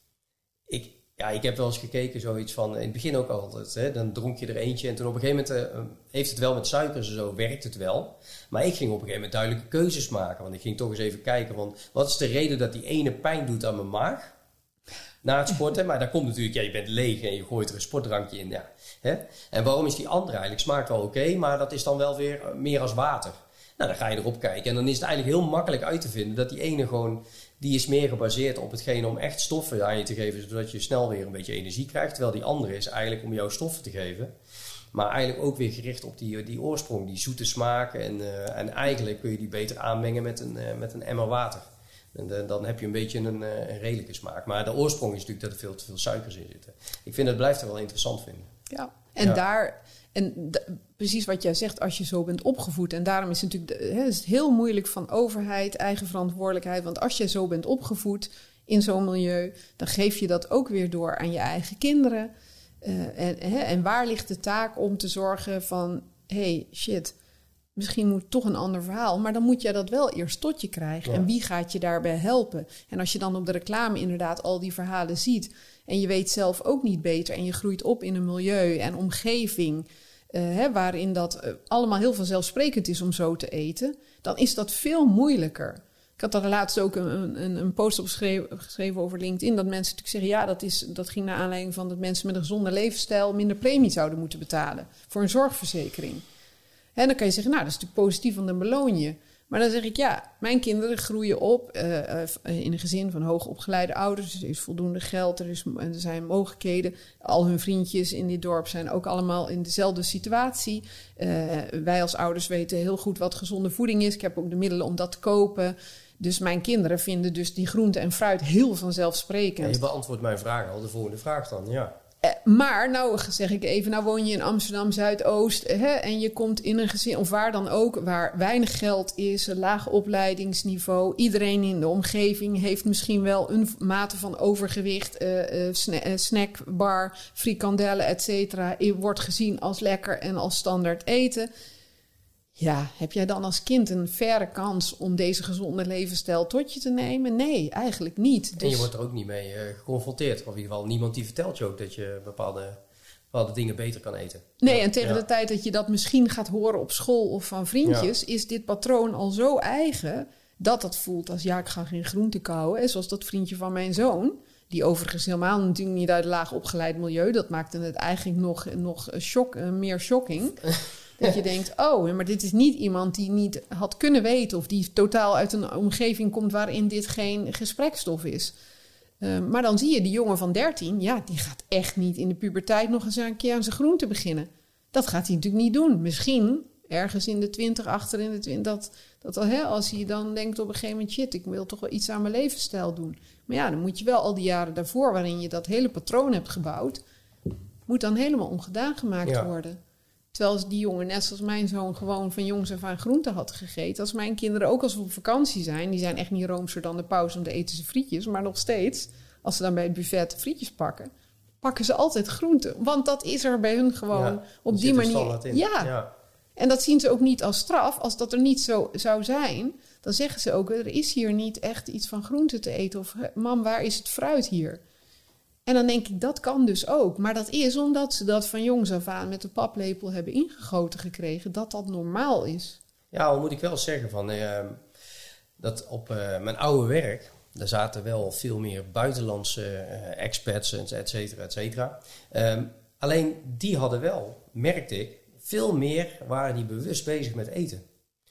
Ik, Ja, ik heb wel eens gekeken, zoiets van, in het begin ook altijd, hè, dan dronk je er eentje en toen op een gegeven moment uh, heeft het wel met suikers en zo, werkt het wel. Maar ik ging op een gegeven moment duidelijke keuzes maken, want ik ging toch eens even kijken, van, wat is de reden dat die ene pijn doet aan mijn maag? Na het sporten, maar daar komt natuurlijk, ja, je bent leeg en je gooit er een sportdrankje in, ja. Hè? En waarom is die andere eigenlijk? Smaakt wel oké, maar dat is dan wel weer meer als water. Nou, dan ga je erop kijken en dan is het eigenlijk heel makkelijk uit te vinden dat die ene gewoon die is meer gebaseerd op hetgene om echt stoffen aan je te geven, zodat je snel weer een beetje energie krijgt. Terwijl die andere is eigenlijk om jouw stoffen te geven. Maar eigenlijk ook weer gericht op die, die oorsprong, die zoete smaak. En, uh, en eigenlijk kun je die beter aanmengen met een, uh, met een emmer water. En de, dan heb je een beetje een, een, redelijke smaak. Maar de oorsprong is natuurlijk dat er veel te veel suikers in zitten. Ik vind het blijft er wel interessant vinden. Ja, en ja. daar en precies wat jij zegt, als je zo bent opgevoed. En daarom is het natuurlijk is het heel moeilijk van overheid, eigen verantwoordelijkheid. Want als je zo bent opgevoed in zo'n milieu, dan geef je dat ook weer door aan je eigen kinderen. Uh, en, hè, en waar ligt de taak om te zorgen van, hey, shit, misschien moet toch een ander verhaal. Maar dan moet je dat wel eerst tot je krijgen. Ja. En wie gaat je daarbij helpen? En als je dan op de reclame inderdaad al die verhalen ziet. En je weet zelf ook niet beter. En je groeit op in een milieu en omgeving. Uh, hè, waarin dat uh, allemaal heel vanzelfsprekend is om zo te eten. Dan is dat veel moeilijker. Ik had daar laatst ook een, een, een post op geschreven, geschreven, over LinkedIn. Dat mensen natuurlijk zeggen: ja, dat, is, dat ging naar aanleiding van dat mensen met een gezonde levensstijl minder premie zouden moeten betalen voor een zorgverzekering. En dan kan je zeggen, nou, dat is natuurlijk positief, want dan beloon je. Maar dan zeg ik, ja, mijn kinderen groeien op uh, uh, in een gezin van hoogopgeleide ouders. Dus er is voldoende geld, er, is, er zijn mogelijkheden. Al hun vriendjes in dit dorp zijn ook allemaal in dezelfde situatie. Uh, wij als ouders weten heel goed wat gezonde voeding is. Ik heb ook de middelen om dat te kopen. Dus mijn kinderen vinden dus die groente en fruit heel vanzelfsprekend. Je beantwoordt mijn vraag al, de volgende vraag dan, ja. Maar nou zeg ik even, nou woon je in Amsterdam Zuidoost hè, en je komt in een gezin of waar dan ook, waar weinig geld is, een laag opleidingsniveau. Iedereen in de omgeving heeft misschien wel een mate van overgewicht, sna snackbar, frikandellen, et cetera. Wordt gezien als lekker en als standaard eten. Ja, heb jij dan als kind een verre kans om deze gezonde levensstijl tot je te nemen? Nee, eigenlijk niet. Dus... En je wordt er ook niet mee uh, geconfronteerd. Of in ieder geval niemand die vertelt je ook dat je bepaalde, bepaalde dingen beter kan eten. Nee, en tegen ja. de tijd dat je dat misschien gaat horen op school of van vriendjes, ja. is dit patroon al zo eigen dat dat voelt als ja, ik ga geen groente kauwen. En zoals dat vriendje van mijn zoon, die overigens helemaal natuurlijk niet uit laag opgeleid milieu, dat maakte het eigenlijk nog, nog shock, uh, meer shocking. Dat je denkt, oh, maar dit is niet iemand die niet had kunnen weten... of die totaal uit een omgeving komt waarin dit geen gesprekstof is. Uh, maar dan zie je die jongen van 13, ja, die gaat echt niet in de puberteit nog eens een keer aan zijn groente beginnen. Dat gaat hij natuurlijk niet doen. Misschien ergens in de 20, achter in de 20, dat, dat hè, als hij dan denkt op een gegeven moment, shit, ik wil toch wel iets aan mijn levensstijl doen. Maar ja, dan moet je wel al die jaren daarvoor, waarin je dat hele patroon hebt gebouwd, moet dan helemaal ongedaan gemaakt ja. worden. Terwijl als die jongen, net zoals mijn zoon, gewoon van jongs af aan groente had gegeten. Als mijn kinderen ook als we op vakantie zijn, die zijn echt niet roomser dan de pauze om de eten ze frietjes. Maar nog steeds, als ze dan bij het buffet frietjes pakken, pakken ze altijd groente. Want dat is er bij hun gewoon ja, op die manier. Ja. ja. En dat zien ze ook niet als straf. Als dat er niet zo zou zijn, dan zeggen ze ook: er is hier niet echt iets van groente te eten. Of mam, waar is het fruit hier? En dan denk ik, dat kan dus ook. Maar dat is omdat ze dat van jongs af aan met de paplepel hebben ingegoten gekregen, dat dat normaal is. Ja, al moet ik wel zeggen van, uh, dat op uh, mijn oude werk, daar zaten wel veel meer buitenlandse uh, expats, et cetera, et cetera. Um, alleen die hadden wel, merkte ik, veel meer waren die bewust bezig met eten.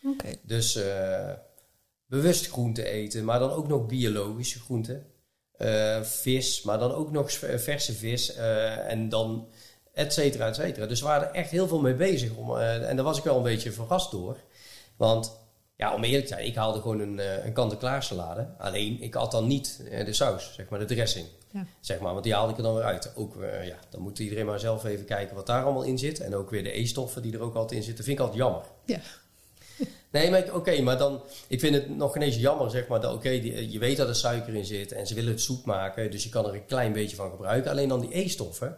Okay. Dus bewust groente eten, maar dan ook nog biologische groenten. Uh, vis, maar dan ook nog verse vis uh, en dan et cetera, et cetera. Dus we waren er echt heel veel mee bezig. Om, uh, en daar was ik wel een beetje verrast door. Want, ja, om eerlijk te zijn, ik haalde gewoon een, een kant-en-klaar salade. Alleen, ik had dan niet de saus, zeg maar, de dressing. Ja. Zeg maar, want die haalde ik er dan weer uit. Ook, ja, dan moet iedereen maar zelf even kijken wat daar allemaal in zit. En ook weer de E-stoffen die er ook altijd in zitten. vind ik altijd jammer. Ja. Nee, maar oké, okay, maar dan, ik vind het nog ineens jammer, zeg maar, dat oké, okay, je weet dat er suiker in zit en ze willen het zoet maken, dus je kan er een klein beetje van gebruiken. Alleen dan die E-stoffen,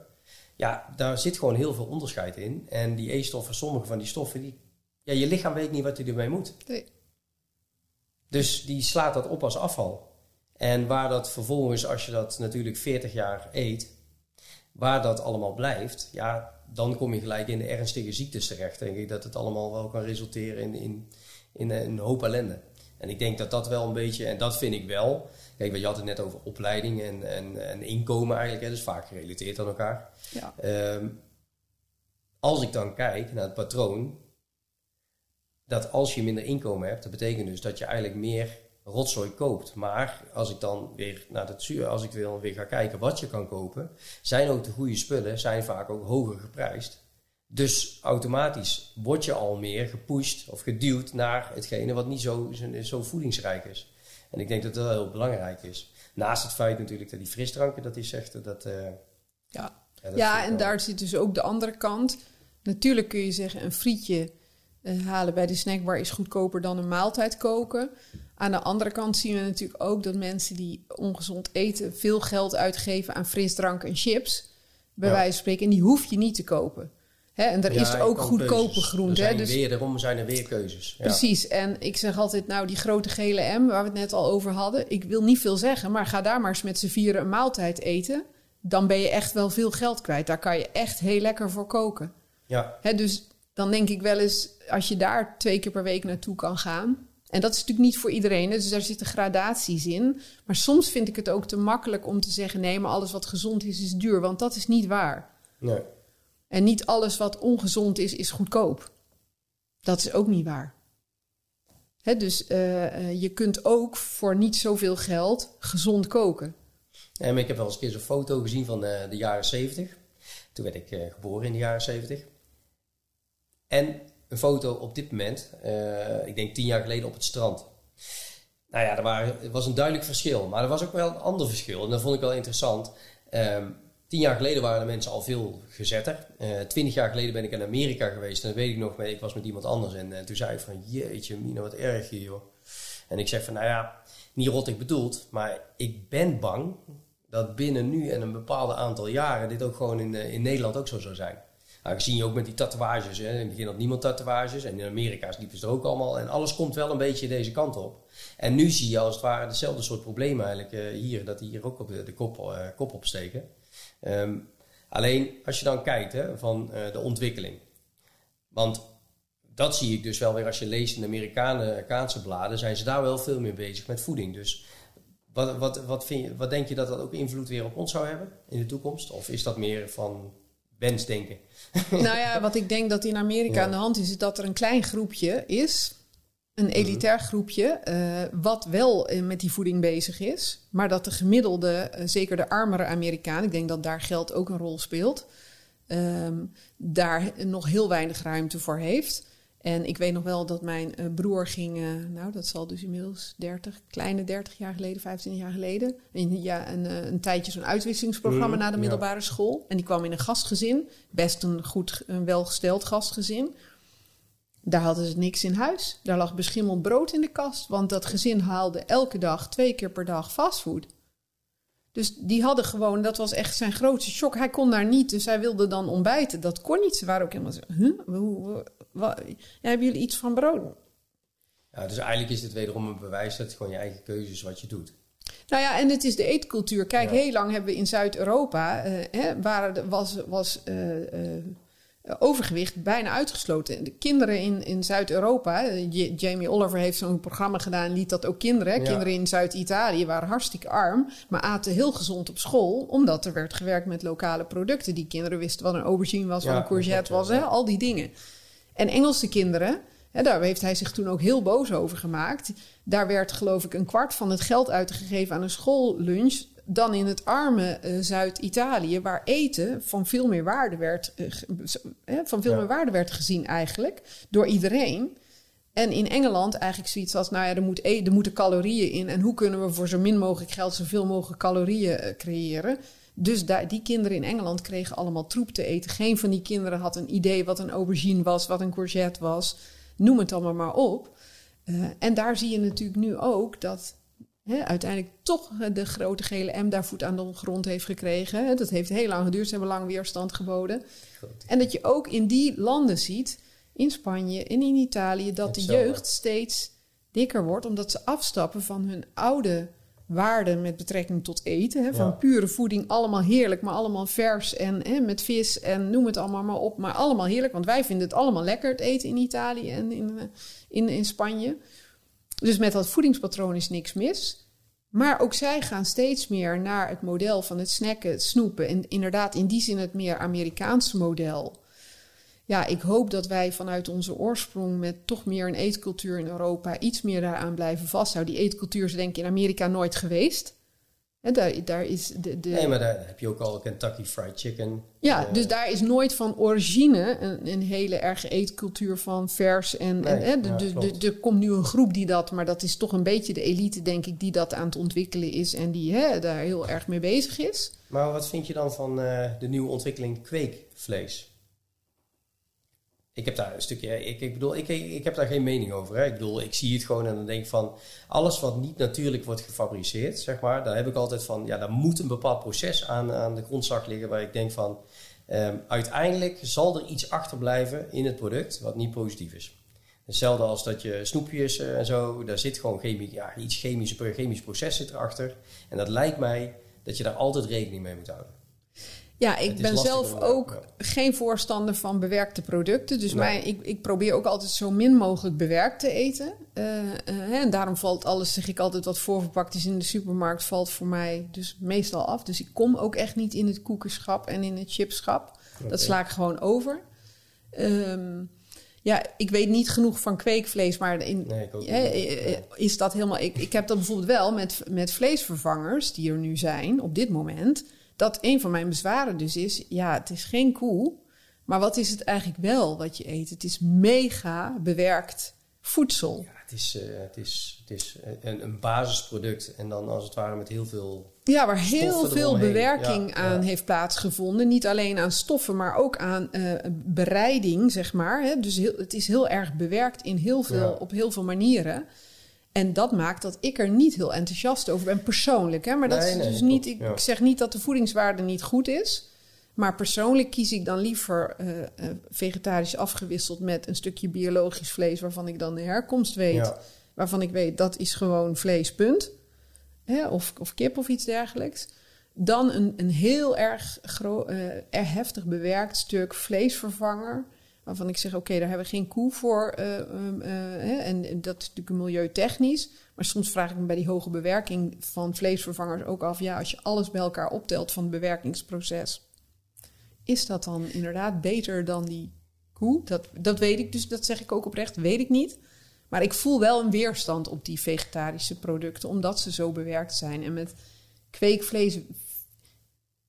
ja, daar zit gewoon heel veel onderscheid in. En die E-stoffen, sommige van die stoffen, die, ja, je lichaam weet niet wat hij ermee moet. Nee. Dus die slaat dat op als afval. En waar dat vervolgens, als je dat natuurlijk 40 jaar eet, waar dat allemaal blijft, ja, dan kom je gelijk in de ernstige ziektes terecht. Denk ik dat het allemaal wel kan resulteren in, in, in een hoop ellende. En ik denk dat dat wel een beetje, en dat vind ik wel. Kijk, je had het net over opleiding en, en, en inkomen eigenlijk, hè, dus vaak gerelateerd aan elkaar. Ja. Ehm, als ik dan kijk naar het patroon, dat als je minder inkomen hebt, dat betekent dus dat je eigenlijk meer rotzooi koopt. Maar als ik dan weer naar het zuur, als ik dan weer ga kijken wat je kan kopen, zijn ook de goede spullen, zijn vaak ook hoger geprijsd. Dus automatisch word je al meer gepusht of geduwd naar hetgene wat niet zo, zo voedingsrijk is. En ik denk dat dat heel belangrijk is. Naast het feit natuurlijk dat die frisdranken, dat is echt dat. Uh, ja, ja, ja en daar zit dus ook de andere kant. Natuurlijk kun je zeggen, een frietje uh, halen bij de snackbar is goedkoper dan een maaltijd koken. Aan de andere kant zien we natuurlijk ook dat mensen die ongezond eten veel geld uitgeven aan frisdrank en chips. Bij wijze van spreken. En die hoef je niet te kopen. En er is ook goedkope groente. Dus, weer, daarom zijn er weer keuzes. Ja. Precies. En ik zeg altijd, nou, die grote gele M, waar we het net al over hadden. Ik wil niet veel zeggen, maar ga daar maar eens met z'n vieren een maaltijd eten. Dan ben je echt wel veel geld kwijt. Daar kan je echt heel lekker voor koken. Ja. Dus dan denk ik wel eens, als je daar twee keer per week naartoe kan gaan. En dat is natuurlijk niet voor iedereen, dus daar zitten gradaties in. Maar soms vind ik het ook te makkelijk om te zeggen: nee, maar alles wat gezond is, is duur. Want dat is niet waar. Nee. En niet alles wat ongezond is, is goedkoop. Dat is ook niet waar. Dus uh, uh, je kunt ook voor niet zoveel geld gezond koken. Ik heb wel eens een keer zo'n foto gezien van de, de jaren 70. Toen werd ik uh, geboren in de jaren 70. En een foto op dit moment, ik denk tien jaar geleden op het strand. Nou ja, er, was een duidelijk verschil. Maar er was ook wel een ander verschil. En dat vond ik wel interessant. Um, tien jaar geleden waren de mensen al veel gezetter. Uh, twintig jaar geleden ben ik in Amerika geweest. En dat weet ik nog, ik was met iemand anders. En uh, toen zei ik van, jeetje, Mina, wat erg hier, joh. En ik zeg van, nou ja, niet rot ik bedoeld. Maar ik ben bang dat binnen nu en een bepaald aantal jaren... dit ook gewoon in, in Nederland ook zo zou zijn. Nou, zie je ook met die tatoeages. Hè. In het begin had niemand tatoeages. En in Amerika liepen ze er ook allemaal. En alles komt wel een beetje deze kant op. En nu zie je als het ware dezelfde soort problemen eigenlijk hier. Dat die hier ook op de, de kop, uh, kop opsteken. Um, alleen als je dan kijkt hè, van uh, de ontwikkeling. Want dat zie ik dus wel weer als je leest in de Amerikaanse bladen. Zijn ze daar wel veel meer bezig met voeding. Dus wat, wat, wat, vind je, wat denk je dat dat ook invloed weer op ons zou hebben in de toekomst? Of is dat meer van wensdenken? Nou ja, wat ik denk dat in Amerika aan de hand is, is dat er een klein groepje is. Een mhm. elitair groepje, uh, wat wel uh, met die voeding bezig is. Maar dat de gemiddelde, uh, zeker de armere Amerikaan, ik denk dat daar geld ook een rol speelt, um, daar nog heel weinig ruimte voor heeft. En ik weet nog wel dat mijn broer ging, nou dat zal dus inmiddels 30, kleine 30 jaar geleden, 25 jaar geleden, in, ja, een, een tijdje zo'n uitwisselingsprogramma mm, naar de middelbare ja. school. En die kwam in een gastgezin, best een goed, een welgesteld gastgezin. Daar hadden ze niks in huis. Daar lag beschimmeld brood in de kast, want dat gezin haalde elke dag, twee keer per dag fastfood. Dus die hadden gewoon, dat was echt zijn grootste shock. Hij kon daar niet, dus hij wilde dan ontbijten. Dat kon niet. Ze waren ook helemaal zo, huh? Hoe, wat, ja, hebben jullie iets van brood? Ja, dus eigenlijk is het wederom een bewijs dat het gewoon je eigen keuze is wat je doet. Nou ja, en het is de eetcultuur. Kijk, ja. heel lang hebben we in Zuid-Europa, uh, waar was, was uh, uh, overgewicht bijna uitgesloten. De kinderen in, in Zuid-Europa, Jamie Oliver heeft zo'n programma gedaan, liet dat ook kinderen. Ja. Kinderen in Zuid-Italië waren hartstikke arm, maar aten heel gezond op school, omdat er werd gewerkt met lokale producten. Die kinderen wisten wat een aubergine was, wat een courgette was, hè, al die dingen. En Engelse kinderen, hè, daar heeft hij zich toen ook heel boos over gemaakt. Daar werd geloof ik een kwart van het geld uitgegeven aan een schoollunch. Dan in het arme uh, Zuid-Italië, waar eten van veel meer waarde werd, uh, van veel ja. meer waarde werd gezien eigenlijk door iedereen. En in Engeland eigenlijk zoiets als, nou ja, er, moet e er moeten calorieën in. En hoe kunnen we voor zo min mogelijk geld zoveel mogelijk calorieën uh, creëren? Dus daar, die kinderen in Engeland kregen allemaal troep te eten. Geen van die kinderen had een idee wat een aubergine was, wat een courgette was. Noem het allemaal maar op. En daar zie je natuurlijk nu ook dat uiteindelijk toch de grote gele M daar voet aan de grond heeft gekregen. Dat heeft heel lang geduurd, ze hebben lang weerstand geboden. Goed. En dat je ook in die landen ziet, in Spanje en in Italië, dat de jeugd steeds dikker wordt, omdat ze afstappen van hun oude waarden met betrekking tot eten. Van Ja. pure voeding, allemaal heerlijk, maar allemaal vers en met vis en noem het allemaal maar op. Maar allemaal heerlijk, want wij vinden het allemaal lekker, het eten in Italië en in, eh, in, in Spanje. Dus met dat voedingspatroon is niks mis. Maar ook zij gaan steeds meer naar het model van het snacken, het snoepen. En inderdaad, in die zin het meer Amerikaanse model. Ja, ik hoop dat wij vanuit onze oorsprong met toch meer een eetcultuur in Europa iets meer daaraan blijven vasthouden. Die eetcultuur is denk ik in Amerika nooit geweest. Daar, daar is de, de, Nee, maar daar heb je ook al Kentucky Fried Chicken. ja, Eh, dus daar is nooit van origine een, een hele erge eetcultuur van vers. En, Nee, en hè, de- ja, de- er komt nu een groep die dat, maar dat is toch een beetje de elite, denk ik, die dat aan het ontwikkelen is en die hè, daar heel erg mee bezig is. Maar wat vind je dan van eh, de nieuwe ontwikkeling kweekvlees? Ik heb daar een stukje, ik, ik bedoel, ik, ik heb daar geen mening over. Hè. Ik bedoel, ik zie het gewoon en dan denk ik van, alles wat niet natuurlijk wordt gefabriceerd, zeg maar, daar heb ik altijd van, ja, daar moet een bepaald proces aan, aan de grondslag liggen waar ik denk van, ehm, uiteindelijk zal er iets achterblijven in het product wat niet positief is. Hetzelfde als dat je snoepjes eh, en zo, daar zit gewoon chemie, ja, iets chemisch, chemisch proces zit erachter. En dat lijkt mij dat je daar altijd rekening mee moet houden. Ja, ik ben zelf ook ja. geen voorstander van bewerkte producten. Dus Nee. mijn, ik, ik probeer ook altijd zo min mogelijk bewerkt te eten. Eh, eh, en daarom valt alles, zeg ik altijd, wat voorverpakt is in de supermarkt, valt voor mij dus meestal af. Dus ik kom ook echt niet in het koekenschap en in het chipschap. Dat sla ik gewoon over. Ehm, ja, ik weet niet genoeg van kweekvlees, maar in, Nee, ik ook hè, niet. eh, eh, is dat helemaal. Ik, ik heb dat bijvoorbeeld wel met, met vleesvervangers die er nu zijn op dit moment. Dat een van mijn bezwaren dus is: ja, het is geen koe, maar wat is het eigenlijk wel wat je eet? Het is mega bewerkt voedsel. Ja, het is, eh, het is, het is een, een basisproduct en dan als het ware met heel veel... Ja, waar heel veel eromheen. bewerking Ja, aan ja. heeft plaatsgevonden. Niet alleen aan stoffen, maar ook aan eh, bereiding, zeg maar. Hè? Dus heel, het is heel erg bewerkt in heel veel, op heel veel manieren. En dat maakt dat ik er niet heel enthousiast over ben, persoonlijk. Hè? Maar dat Nee, is nee, dus niet. Ik, ja. zeg niet dat de voedingswaarde niet goed is. Maar persoonlijk kies ik dan liever eh, eh, vegetarisch afgewisseld met een stukje biologisch vlees, waarvan ik dan de herkomst weet Ja, waarvan ik weet dat is gewoon vlees, punt. Hè, of, of kip of iets dergelijks. Dan een, een heel erg, erg heftig bewerkt stuk vleesvervanger. Waarvan ik zeg, oké, daar hebben we geen koe voor. eh, ehm, eh, en dat is natuurlijk milieutechnisch. Maar soms vraag ik me bij die hoge bewerking van vleesvervangers ook af... ja, als je alles bij elkaar optelt van het bewerkingsproces... is dat dan inderdaad beter dan die koe? Dat, dat weet ik dus, dat zeg ik ook oprecht, weet ik niet. Maar ik voel wel een weerstand op die vegetarische producten, omdat ze zo bewerkt zijn. En met kweekvlees,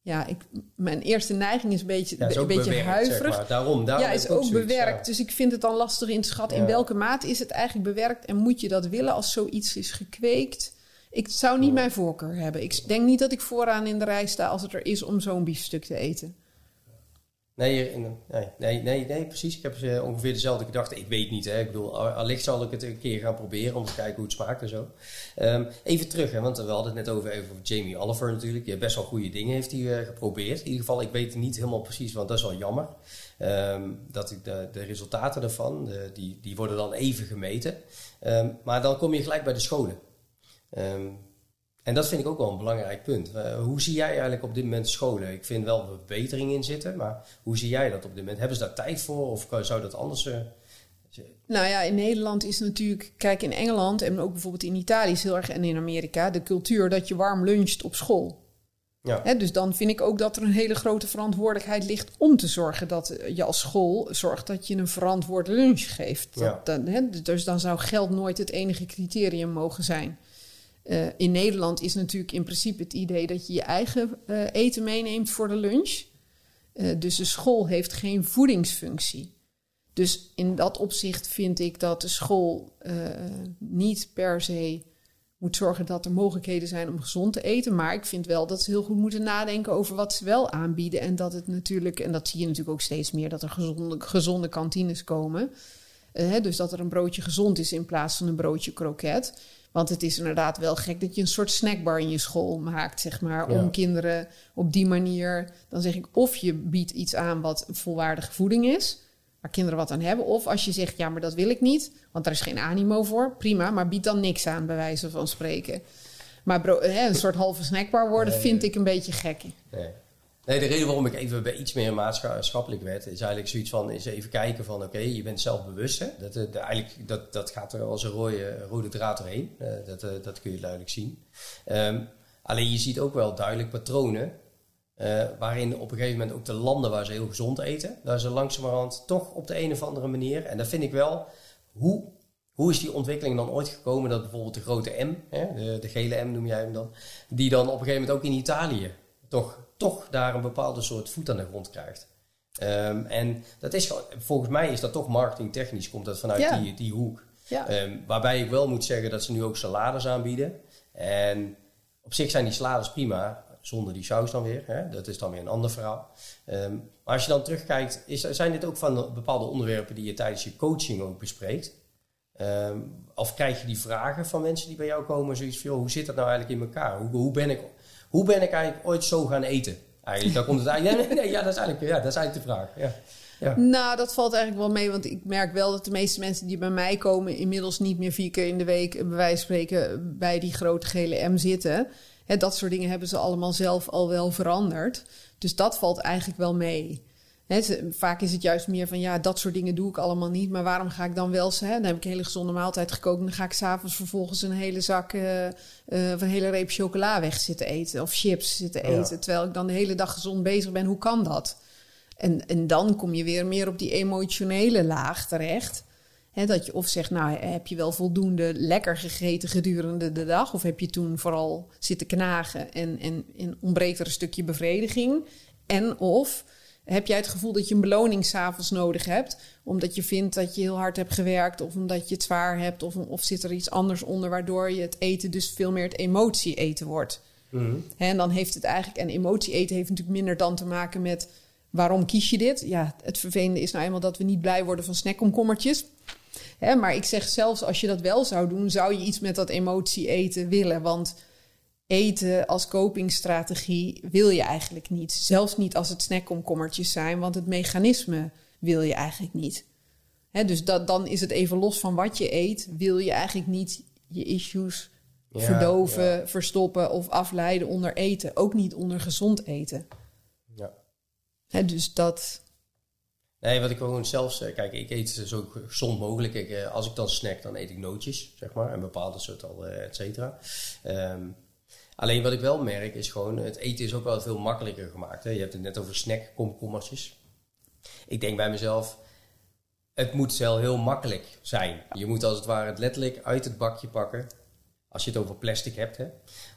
ja, ik, mijn eerste neiging is een beetje, ja is een beetje bewerkt, huiverig. Zeg maar. Daarom, daarom Ja, is ook zoiets, bewerkt. ja. Dus ik vind het dan lastig in te schatten in Ja. welke mate is het eigenlijk bewerkt en moet je dat willen als zoiets is gekweekt. Ik zou niet mijn voorkeur hebben. Ik denk niet dat ik vooraan in de rij sta als het er is om zo'n biefstuk te eten. Nee, nee, nee, nee, nee, precies. Ik heb eh, ongeveer dezelfde gedachte. Ik weet niet, hè. Ik bedoel, al- allicht zal ik het een keer gaan proberen om te kijken hoe het smaakt en zo. Ehm, even terug, hè, want we hadden het net over, over Jamie Oliver natuurlijk. Best wel goede dingen heeft hij, eh, geprobeerd. In ieder geval, ik weet niet helemaal precies, want dat is wel jammer. Ehm, dat ik de, de resultaten ervan, de- die, die worden dan even gemeten. Ehm, maar dan kom je gelijk bij de scholen. Ehm, en dat vind ik ook wel een belangrijk punt. Eh, hoe zie jij eigenlijk op dit moment scholen? Ik vind wel verbetering in zitten, maar hoe zie jij dat op dit moment? Hebben ze daar tijd voor of zou dat anders... eh, Nou ja, in Nederland is natuurlijk, kijk in Engeland en ook bijvoorbeeld in Italië is heel erg en in Amerika de cultuur dat je warm luncht op school. ja, dus dan vind ik ook dat er een hele grote verantwoordelijkheid ligt om te zorgen dat je als school zorgt dat je een verantwoord lunch geeft. Dat, Ja. dan, dus dan zou geld nooit het enige criterium mogen zijn. Eh, in Nederland is natuurlijk in principe het idee dat je je eigen eh, eten meeneemt voor de lunch. Eh, dus de school heeft geen voedingsfunctie. Dus in dat opzicht vind ik dat de school niet per se moet zorgen dat er mogelijkheden zijn om gezond te eten. Maar ik vind wel dat ze heel goed moeten nadenken over wat ze wel aanbieden. En dat het natuurlijk, en dat zie je natuurlijk ook steeds meer, dat er gezonde, kantines komen. Dus dat er een broodje gezond is in plaats van een broodje kroket. Want het is inderdaad wel gek dat je een soort snackbar in je school maakt, zeg maar. Ja. Om kinderen op die manier. Dan zeg ik of je biedt iets aan wat volwaardige voeding is. Waar kinderen wat aan hebben. Of als je zegt, ja, maar dat wil ik niet. Want daar is geen animo voor. Prima, maar bied dan niks aan, bij wijze van spreken. Maar bro, hè, een soort halve snackbar worden Nee, vind nee. ik een beetje gek. Nee. Nee, de reden waarom ik even bij iets meer maatschappelijk werd, is eigenlijk zoiets van, is even kijken van, oké, je bent zelfbewust. Hè? Dat, eh, eigenlijk, dat, dat gaat er als een rode, rode draad doorheen. Eh, dat, eh, dat kun je duidelijk zien. Ehm, alleen je ziet ook wel duidelijk patronen, waarin op een gegeven moment ook de landen waar ze heel gezond eten, daar ze langzamerhand toch op de een of andere manier, en dat vind ik wel, hoe, hoe is die ontwikkeling dan ooit gekomen dat bijvoorbeeld de grote M, hè, de, de gele M noem jij hem dan, die dan op een gegeven moment ook in Italië toch, toch daar een bepaalde soort voet aan de grond krijgt. Ehm, en dat is gewoon, volgens mij is dat toch marketingtechnisch, komt dat vanuit Ja. die, die hoek. Ja. Ehm, waarbij ik wel moet zeggen dat ze nu ook salades aanbieden. En op zich zijn die salades prima, zonder die saus dan weer. Hè? Dat is dan weer een ander verhaal. Ehm, maar als je dan terugkijkt, is, zijn dit ook van de bepaalde onderwerpen die je tijdens je coaching ook bespreekt? Of krijg je die vragen van mensen die bij jou komen, zoiets van, hoe zit dat nou eigenlijk in elkaar? Hoe, hoe, ben ik, hoe ben ik eigenlijk ooit zo gaan eten? Eigenlijk, daar komt het eigenlijk, nee, ja, dat is eigenlijk, ja, dat is eigenlijk de vraag. Ja. Ja. Nou, dat valt eigenlijk wel mee, want ik merk wel dat de meeste mensen die bij mij komen inmiddels niet meer vier keer in de week, eh, bij wijze van spreken, bij die grote gele M zitten. Hè, dat soort dingen hebben ze allemaal zelf al wel veranderd. Dus dat valt eigenlijk wel mee. Vaak is het juist meer van ja, dat soort dingen doe ik allemaal niet. Maar waarom ga ik dan wel? Hè? Dan heb ik een hele gezonde maaltijd gekookt. En dan ga ik s'avonds vervolgens een hele zak eh, eh, of een hele reep chocola weg zitten eten. Of chips zitten Ja. eten. Terwijl ik dan de hele dag gezond bezig ben. Hoe kan dat? En, en dan kom je weer meer op die emotionele laag terecht. Dat je of zegt, nou heb je wel voldoende lekker gegeten gedurende de dag? Of heb je toen vooral zitten knagen en, en, en ontbreekt er een stukje bevrediging? En of heb jij het gevoel dat je een beloning s'avonds nodig hebt? Omdat je vindt dat je heel hard hebt gewerkt of omdat je het zwaar hebt? Of, of zit er iets anders onder waardoor je het eten dus veel meer het emotie eten wordt? Mhm. En dan heeft het eigenlijk, en emotie eten heeft natuurlijk minder dan te maken met waarom kies je dit? Ja, het vervelende is nou eenmaal dat we niet blij worden van snackkomkommertjes. Hè, maar ik zeg zelfs als je dat wel zou doen, zou je iets met dat emotie eten willen. Want eten als copingstrategie wil je eigenlijk niet. Zelfs niet als het snackkomkommertjes zijn, want het mechanisme wil je eigenlijk niet. Dus dat, dan is het even los van wat je eet, wil je eigenlijk niet je issues Ja, verdoven, ja. verstoppen of afleiden onder eten. Ook niet onder gezond eten. Ja. Dus dat. Nee, wat ik gewoon zelfs... eh, Kijk, ik eet zo gezond mogelijk. Ik, eh, als ik dan snack, dan eet ik nootjes, zeg maar. En bepaalde soort al, eh, et cetera. Ehm, alleen wat ik wel merk is gewoon... Het eten is ook wel veel makkelijker gemaakt. Hè? Je hebt het net over snackkomkommertjes. Ik denk bij mezelf... Het moet wel heel makkelijk zijn. Je moet als het ware het letterlijk uit het bakje pakken. Als je het over plastic hebt. Hè?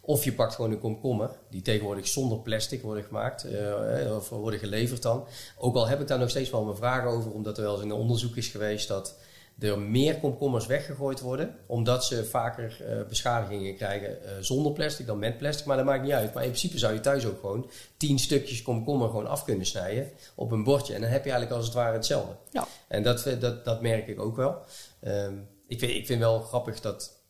Of je pakt gewoon een komkommer. Die tegenwoordig zonder plastic worden gemaakt. eh, of worden geleverd dan. Ook al heb ik daar nog steeds wel mijn vragen over. Omdat er wel eens een onderzoek is geweest dat er meer komkommers weggegooid worden. Omdat ze vaker eh, beschadigingen krijgen eh, zonder plastic dan met plastic. Maar dat maakt niet uit. Maar in principe zou je thuis ook gewoon tien stukjes komkommer gewoon af kunnen snijden. Op een bordje. En dan heb je eigenlijk als het ware hetzelfde. Ja. En dat, eh, dat, dat merk ik ook wel. Ehm, ik, vind, ik vind wel grappig dat,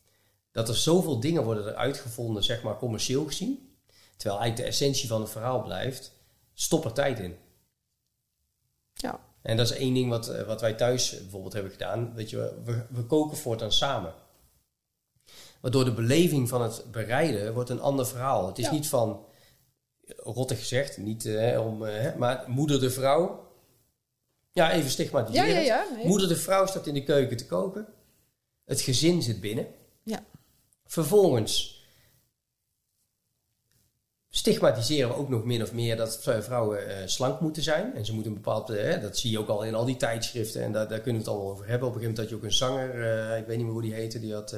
dat er zoveel dingen worden eruit gevonden, zeg maar commercieel gezien. Terwijl eigenlijk de essentie van het verhaal blijft, stop er tijd in. Ja. En dat is één ding wat, eh, wat wij thuis bijvoorbeeld hebben gedaan. Weet je, we, we koken voortaan samen. Waardoor de beleving van het bereiden wordt een ander verhaal. Het is Ja. niet van, rottig gezegd, niet eh, om, eh, maar moeder de vrouw. Ja, even stigmatiseren. ja, ja. nee. Moeder de vrouw staat in de keuken te koken. Het gezin zit binnen. Ja. Vervolgens stigmatiseren we ook nog min of meer dat vrouwen eh, slank moeten zijn. En ze moeten een bepaald, eh, dat zie je ook al in al die tijdschriften. En daar, daar kunnen we het allemaal over hebben. Op een gegeven moment had je ook een zanger, eh, ik weet niet meer hoe die heette, die had...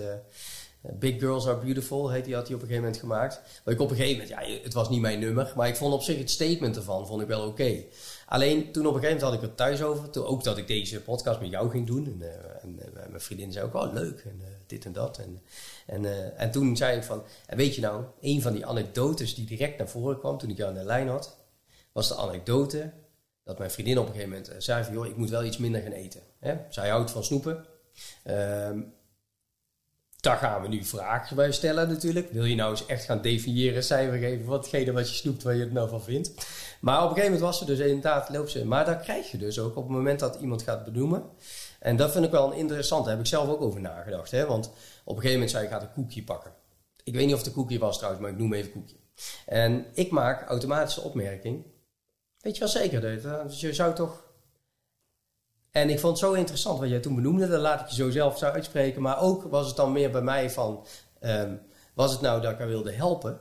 Big Girls Are Beautiful, heet die, had hij op een gegeven moment gemaakt. Waar ik op een gegeven moment, ja, het was niet mijn nummer, maar ik vond op zich het statement ervan, vond ik wel oké. Alleen toen op een gegeven moment had ik het thuis over, toen ook dat ik deze podcast met jou ging doen. En, en mijn vriendin zei ook, oh leuk, en dit en dat. En, en, eh, en toen zei ik van, en weet je nou, een van die anekdotes die direct naar voren kwam toen ik jou aan de lijn had, was de anekdote dat mijn vriendin op een gegeven moment eh, zei van, joh, ik moet wel iets minder gaan eten. Hè? Zij houdt van snoepen. Ehm, daar gaan we nu vragen bij stellen natuurlijk. Wil je nou eens echt gaan definiëren, cijfer geven, watgene wat je snoept, waar je het nou van vindt. Maar op een gegeven moment was ze dus inderdaad, loopt ze. Maar dat krijg je dus ook op het moment dat iemand gaat benoemen. En dat vind ik wel een interessant. Daar heb ik zelf ook over nagedacht. Hè? Want op een gegeven moment zei ik, ga een koekje pakken. ik weet niet of een koekje was trouwens, maar ik noem even koekje. En ik maak automatische opmerking. Weet je wel zeker, dat dus je zou toch... En ik vond het zo interessant wat jij toen benoemde, dat laat ik je zo zelf zou uitspreken. Maar ook was het dan meer bij mij van, ehm, was het nou dat ik haar wilde helpen?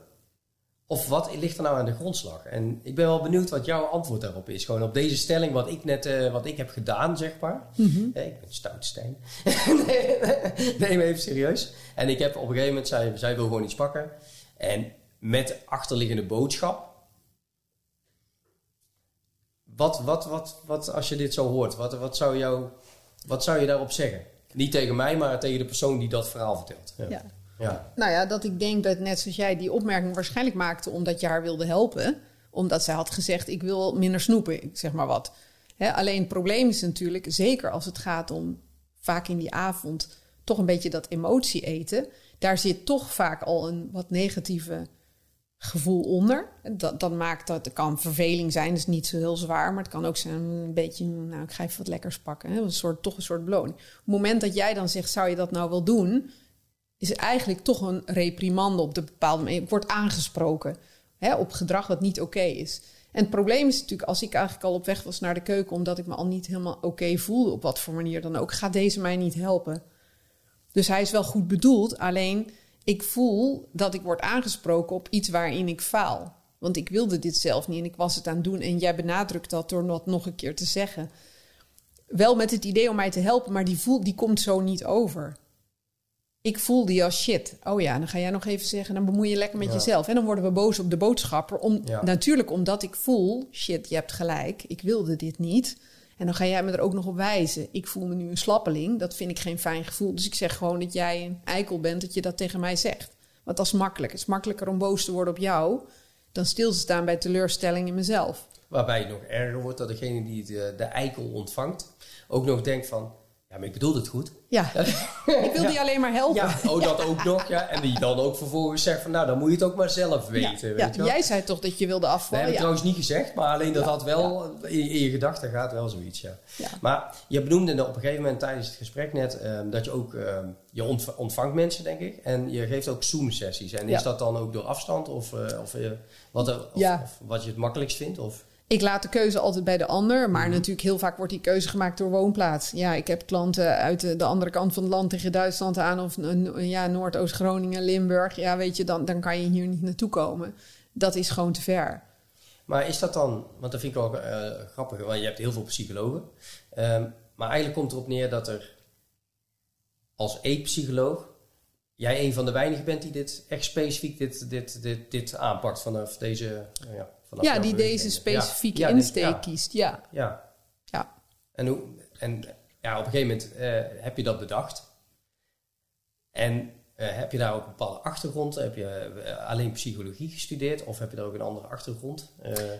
Of wat ligt er nou aan de grondslag? En ik ben wel benieuwd wat jouw antwoord daarop is. Gewoon op deze stelling, wat ik net uh, wat ik heb gedaan, zeg maar. Mhm. ik ben Stijn. nee, nee, maar even serieus. En ik heb op een gegeven moment, zij, zij wil gewoon iets pakken. En met achterliggende boodschap. Wat, wat, wat, wat, als je dit zo hoort, wat, wat, zou jou, wat zou je daarop zeggen? Niet tegen mij, maar tegen de persoon die dat verhaal vertelt. ja. ja. Ja. Nou ja, dat ik denk dat net zoals jij die opmerking waarschijnlijk maakte omdat je haar wilde helpen. Omdat zij had gezegd, ik wil minder snoepen, zeg maar wat. alleen het probleem is natuurlijk, zeker als het gaat om vaak in die avond toch een beetje dat emotie eten. Daar zit toch vaak al een wat negatieve gevoel onder. Dat, maakt dat, het kan verveling zijn, is niet zo heel zwaar. Maar het kan ook zijn een beetje, nou ik ga even wat lekkers pakken. Een soort, toch een soort beloning. Op het moment dat jij dan zegt, zou je dat nou wel doen? Is eigenlijk toch een reprimande op de bepaalde manier. Ik word aangesproken hè, op gedrag wat niet oké is. En het probleem is natuurlijk, als ik eigenlijk al op weg was naar de keuken, omdat ik me al niet helemaal oké voelde, op wat voor manier dan ook, gaat deze mij niet helpen. Dus hij is wel goed bedoeld, alleen ik voel dat ik word aangesproken op iets waarin ik faal. Want ik wilde dit zelf niet en ik was het aan het doen en jij benadrukt dat door dat nog een keer te zeggen. Wel met het idee om mij te helpen, maar die, voel, die komt zo niet over ik voel die als shit. Oh ja, dan ga jij nog even zeggen, dan bemoei je lekker met jezelf. En dan worden we boos op de boodschapper. Om, Natuurlijk omdat ik voel, shit, je hebt gelijk, ik wilde dit niet. En dan ga jij me er ook nog op wijzen. Ik voel me nu een slappeling, dat vind ik geen fijn gevoel. Dus ik zeg gewoon dat jij een eikel bent, dat je dat tegen mij zegt. Want dat is makkelijk. Het is makkelijker om boos te worden op jou... dan stil te staan bij teleurstelling in mezelf. Waarbij het nog erger wordt dat degene die de, de eikel ontvangt... ook nog denkt van, ja, maar ik bedoel het goed. Ja, ik wil die alleen maar helpen. Ja, oh, dat ook nog. Ja. En die dan ook vervolgens zegt van, nou, dan moet je het ook maar zelf weten. Weet je jij zei toch dat je wilde afvallen? Nee, heb ik trouwens niet gezegd, maar alleen dat had wel, in, in, je gedachten gaat wel zoiets, ja. Maar je benoemde op een gegeven moment tijdens het gesprek net, um, dat je ook, um, je ontvangt mensen, denk ik. En je geeft ook Zoom-sessies. En is dat dan ook door afstand of, uh, of, uh, wat, er, of, of, wat je het makkelijkst vindt? Of? Ik laat de keuze altijd bij de ander, maar mhm. natuurlijk heel vaak wordt die keuze gemaakt door woonplaats. Ja, ik heb klanten uit de, andere kant van het land tegen Duitsland aan, of ja, Noordoost-Groningen, Limburg. Ja, weet je, dan, dan kan je hier niet naartoe komen. Dat is gewoon te ver. Maar is dat dan, want dat vind ik ook uh, grappig, want je hebt heel veel psychologen. Um, maar eigenlijk komt erop neer dat er als eetpsycholoog jij een van de weinigen bent die dit echt specifiek dit, dit, dit, dit aanpakt vanaf deze. Uh, ja ja, die deze specifieke insteek kiest. Ja. ja. Ja. En, hoe, en ja, op een gegeven moment uh, heb je dat bedacht. En uh, heb je daar ook een bepaalde achtergrond? Heb je uh, alleen psychologie gestudeerd of heb je daar ook een andere achtergrond?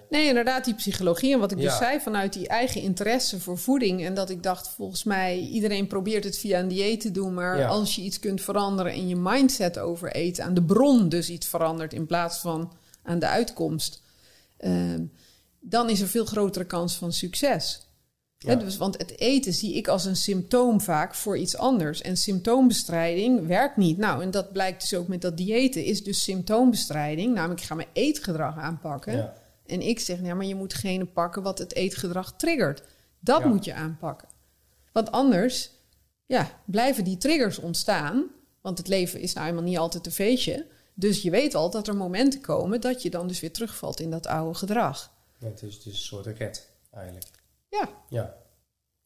Nee, inderdaad, die psychologie. En wat ik dus zei, vanuit die eigen interesse voor voeding. En dat ik dacht, volgens mij, iedereen probeert het via een dieet te doen. Maar als je iets kunt veranderen in je mindset over eten, aan de bron dus iets verandert in plaats van aan de uitkomst Ehm, dan is er veel grotere kans van succes. dus, want het eten zie ik als een symptoom vaak voor iets anders. En symptoombestrijding werkt niet. Nou, en dat blijkt dus ook met dat diëten, is dus symptoombestrijding. Namelijk, ik ga mijn eetgedrag aanpakken. En ik zeg, ja, maar je moet degene pakken wat het eetgedrag triggert. Dat moet je aanpakken. Want anders ja, blijven die triggers ontstaan. Want het leven is nou eenmaal niet altijd een feestje. Dus je weet al dat er momenten komen dat je dan dus weer terugvalt in dat oude gedrag. Ja, het, is, is een soort raket eigenlijk. Ja. ja.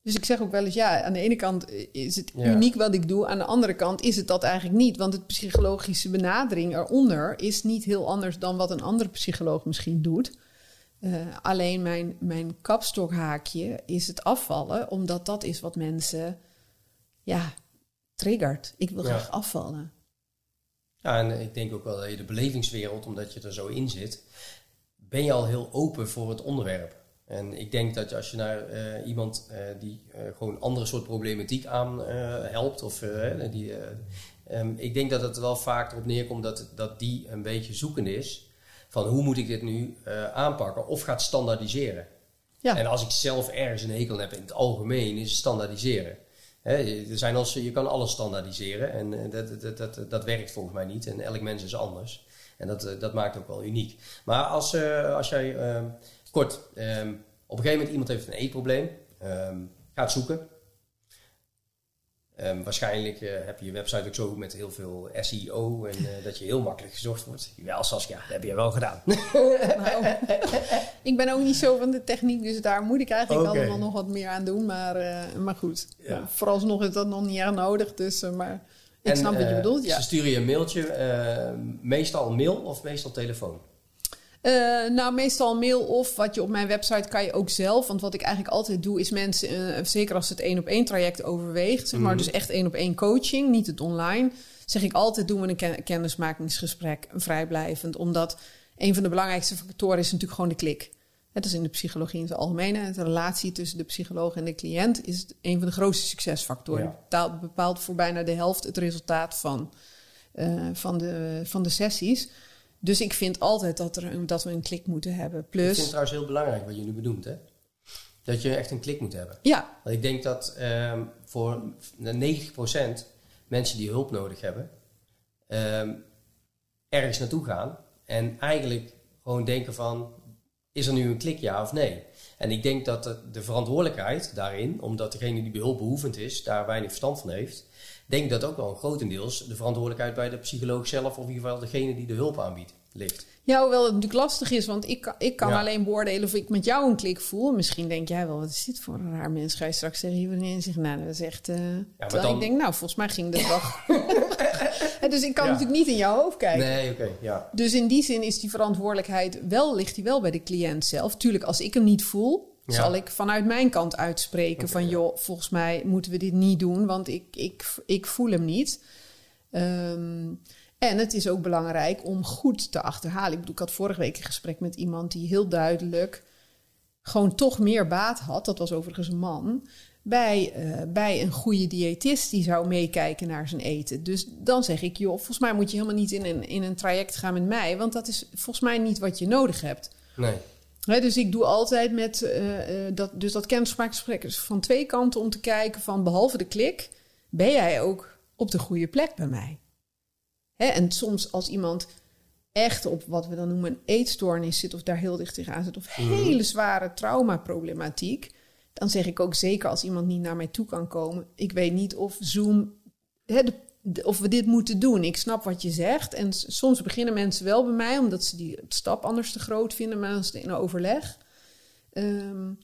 Dus ik zeg ook wel eens, ja, aan de ene kant is het uniek wat ik doe. Aan de andere kant is het dat eigenlijk niet. Want het psychologische benadering eronder is niet heel anders dan wat een andere psycholoog misschien doet. Uh, alleen mijn, mijn kapstokhaakje is het afvallen, omdat dat is wat mensen, ja, triggert. Ik wil graag afvallen. Ja, en ik denk ook wel dat je de belevingswereld, omdat je er zo in zit, ben je al heel open voor het onderwerp. En ik denk dat als je naar uh, iemand uh, die uh, gewoon andere soort problematiek aan helpt, of die, um, ik denk dat het wel vaak erop neerkomt dat, dat die een beetje zoekende is van hoe moet ik dit nu aanpakken of gaat standaardiseren. Ja. En als ik zelf ergens een hekel heb in het algemeen, is het standaardiseren. Er zijn als, je kan alles standaardiseren en eh, dat, dat, dat, dat werkt volgens mij niet. En elk mens is anders. En dat, dat maakt ook wel uniek. Maar als, uh, als jij, ehm, kort, ehm, op een gegeven moment iemand heeft een eetprobleem, um, gaat zoeken. Um, waarschijnlijk uh, heb je je website ook zo met heel veel SEO en uh, dat je heel makkelijk gezocht wordt. Wel, Saskia, dat heb je wel gedaan. nou, ik ben ook niet zo van de techniek, dus daar moet ik eigenlijk okay. allemaal nog wat meer aan doen. Maar, uh, maar goed, ja. vooralsnog is dat nog niet erg nodig. Dus, maar ik en, snap wat je bedoelt. Ja. Ze sturen je een mailtje, meestal mail of meestal telefoon? Uh, nou, meestal mail of wat je op mijn website kan je ook zelf. Want wat ik eigenlijk altijd doe, is mensen, uh, zeker als het één op één traject overweegt, zeg maar, mm. dus echt één op één coaching, niet het online, zeg ik altijd doen we een ken kennismakingsgesprek, een vrijblijvend. Omdat een van de belangrijkste factoren is natuurlijk gewoon de klik. Het is in de psychologie in het algemeen. De relatie tussen de psycholoog en de cliënt is een van de grootste succesfactoren. Ja. Bepaalt voor bijna de helft het resultaat van, uh, van, de, van de sessies. Dus ik vind altijd dat, er een, dat we een klik moeten hebben. Plus, ik vind het trouwens heel belangrijk wat je nu benoemt, hè? Dat je echt een klik moet hebben. Ja. Want ik denk dat um, voor 90% mensen die hulp nodig hebben, um, ergens naartoe gaan en eigenlijk gewoon denken van, is er nu een klik ja of nee? En ik denk dat de, de verantwoordelijkheid daarin, omdat degene die behulpbehoevend is, daar weinig verstand van heeft, denk dat ook wel grotendeels de verantwoordelijkheid bij de psycholoog zelf, of in ieder geval degene die de hulp aanbiedt, ligt. Ja, hoewel het natuurlijk lastig is, want ik, ik kan alleen beoordelen of ik met jou een klik voel. Misschien denk jij wel, wat is dit voor een raar mens? Ga je straks zeggen, hier wanneer zich, nou, dat is echt... Uh, ja, dan... ik denk, nou, volgens mij ging dat wel... dus ik kan natuurlijk niet in jouw hoofd kijken. Nee, oké, ja. Dus in die zin is die verantwoordelijkheid wel, ligt die wel bij de cliënt zelf. Tuurlijk, als ik hem niet voel, zal ik vanuit mijn kant uitspreken van joh, volgens mij moeten we dit niet doen, want ik, ik, ik voel hem niet. Um, en het is ook belangrijk om goed te achterhalen. Ik bedoel, ik had vorige week een gesprek met iemand die heel duidelijk gewoon toch meer baat had. Dat was overigens een man. Bij, uh, bij een goede diëtist die zou meekijken naar zijn eten. Dus dan zeg ik, joh, volgens mij moet je helemaal niet in een, in een traject gaan met mij. Want dat is volgens mij niet wat je nodig hebt. Nee dus ik doe altijd met uh, dat, dus dat kennismakingsgesprek is van twee kanten om te kijken van behalve de klik, ben jij ook op de goede plek bij mij? En soms als iemand echt op wat we dan noemen een eetstoornis zit of daar heel dicht tegenaan zit of mhm. hele zware traumaproblematiek, dan zeg ik ook zeker als iemand niet naar mij toe kan komen, ik weet niet of Zoom hè, de of we dit moeten doen. Ik snap wat je zegt. En soms beginnen mensen wel bij mij, omdat ze die stap anders te groot vinden, maar het in overleg. Um,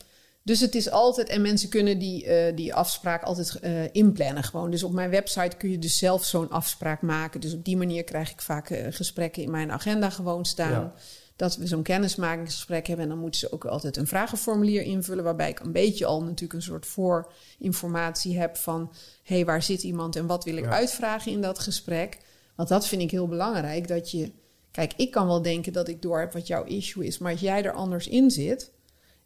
dus het is altijd, en mensen kunnen die, uh, die afspraak altijd uh, inplannen gewoon. Dus op mijn website kun je dus zelf zo'n afspraak maken. Dus op die manier krijg ik vaak uh, gesprekken in mijn agenda gewoon staan. Dat we zo'n kennismakingsgesprek hebben. En dan moeten ze ook altijd een vragenformulier invullen, waarbij ik een beetje al natuurlijk een soort voorinformatie heb van hé, hey, waar zit iemand en wat wil ik uitvragen in dat gesprek. Want dat vind ik heel belangrijk. Dat je, kijk, ik kan wel denken dat ik door heb wat jouw issue is, maar als jij er anders in zit.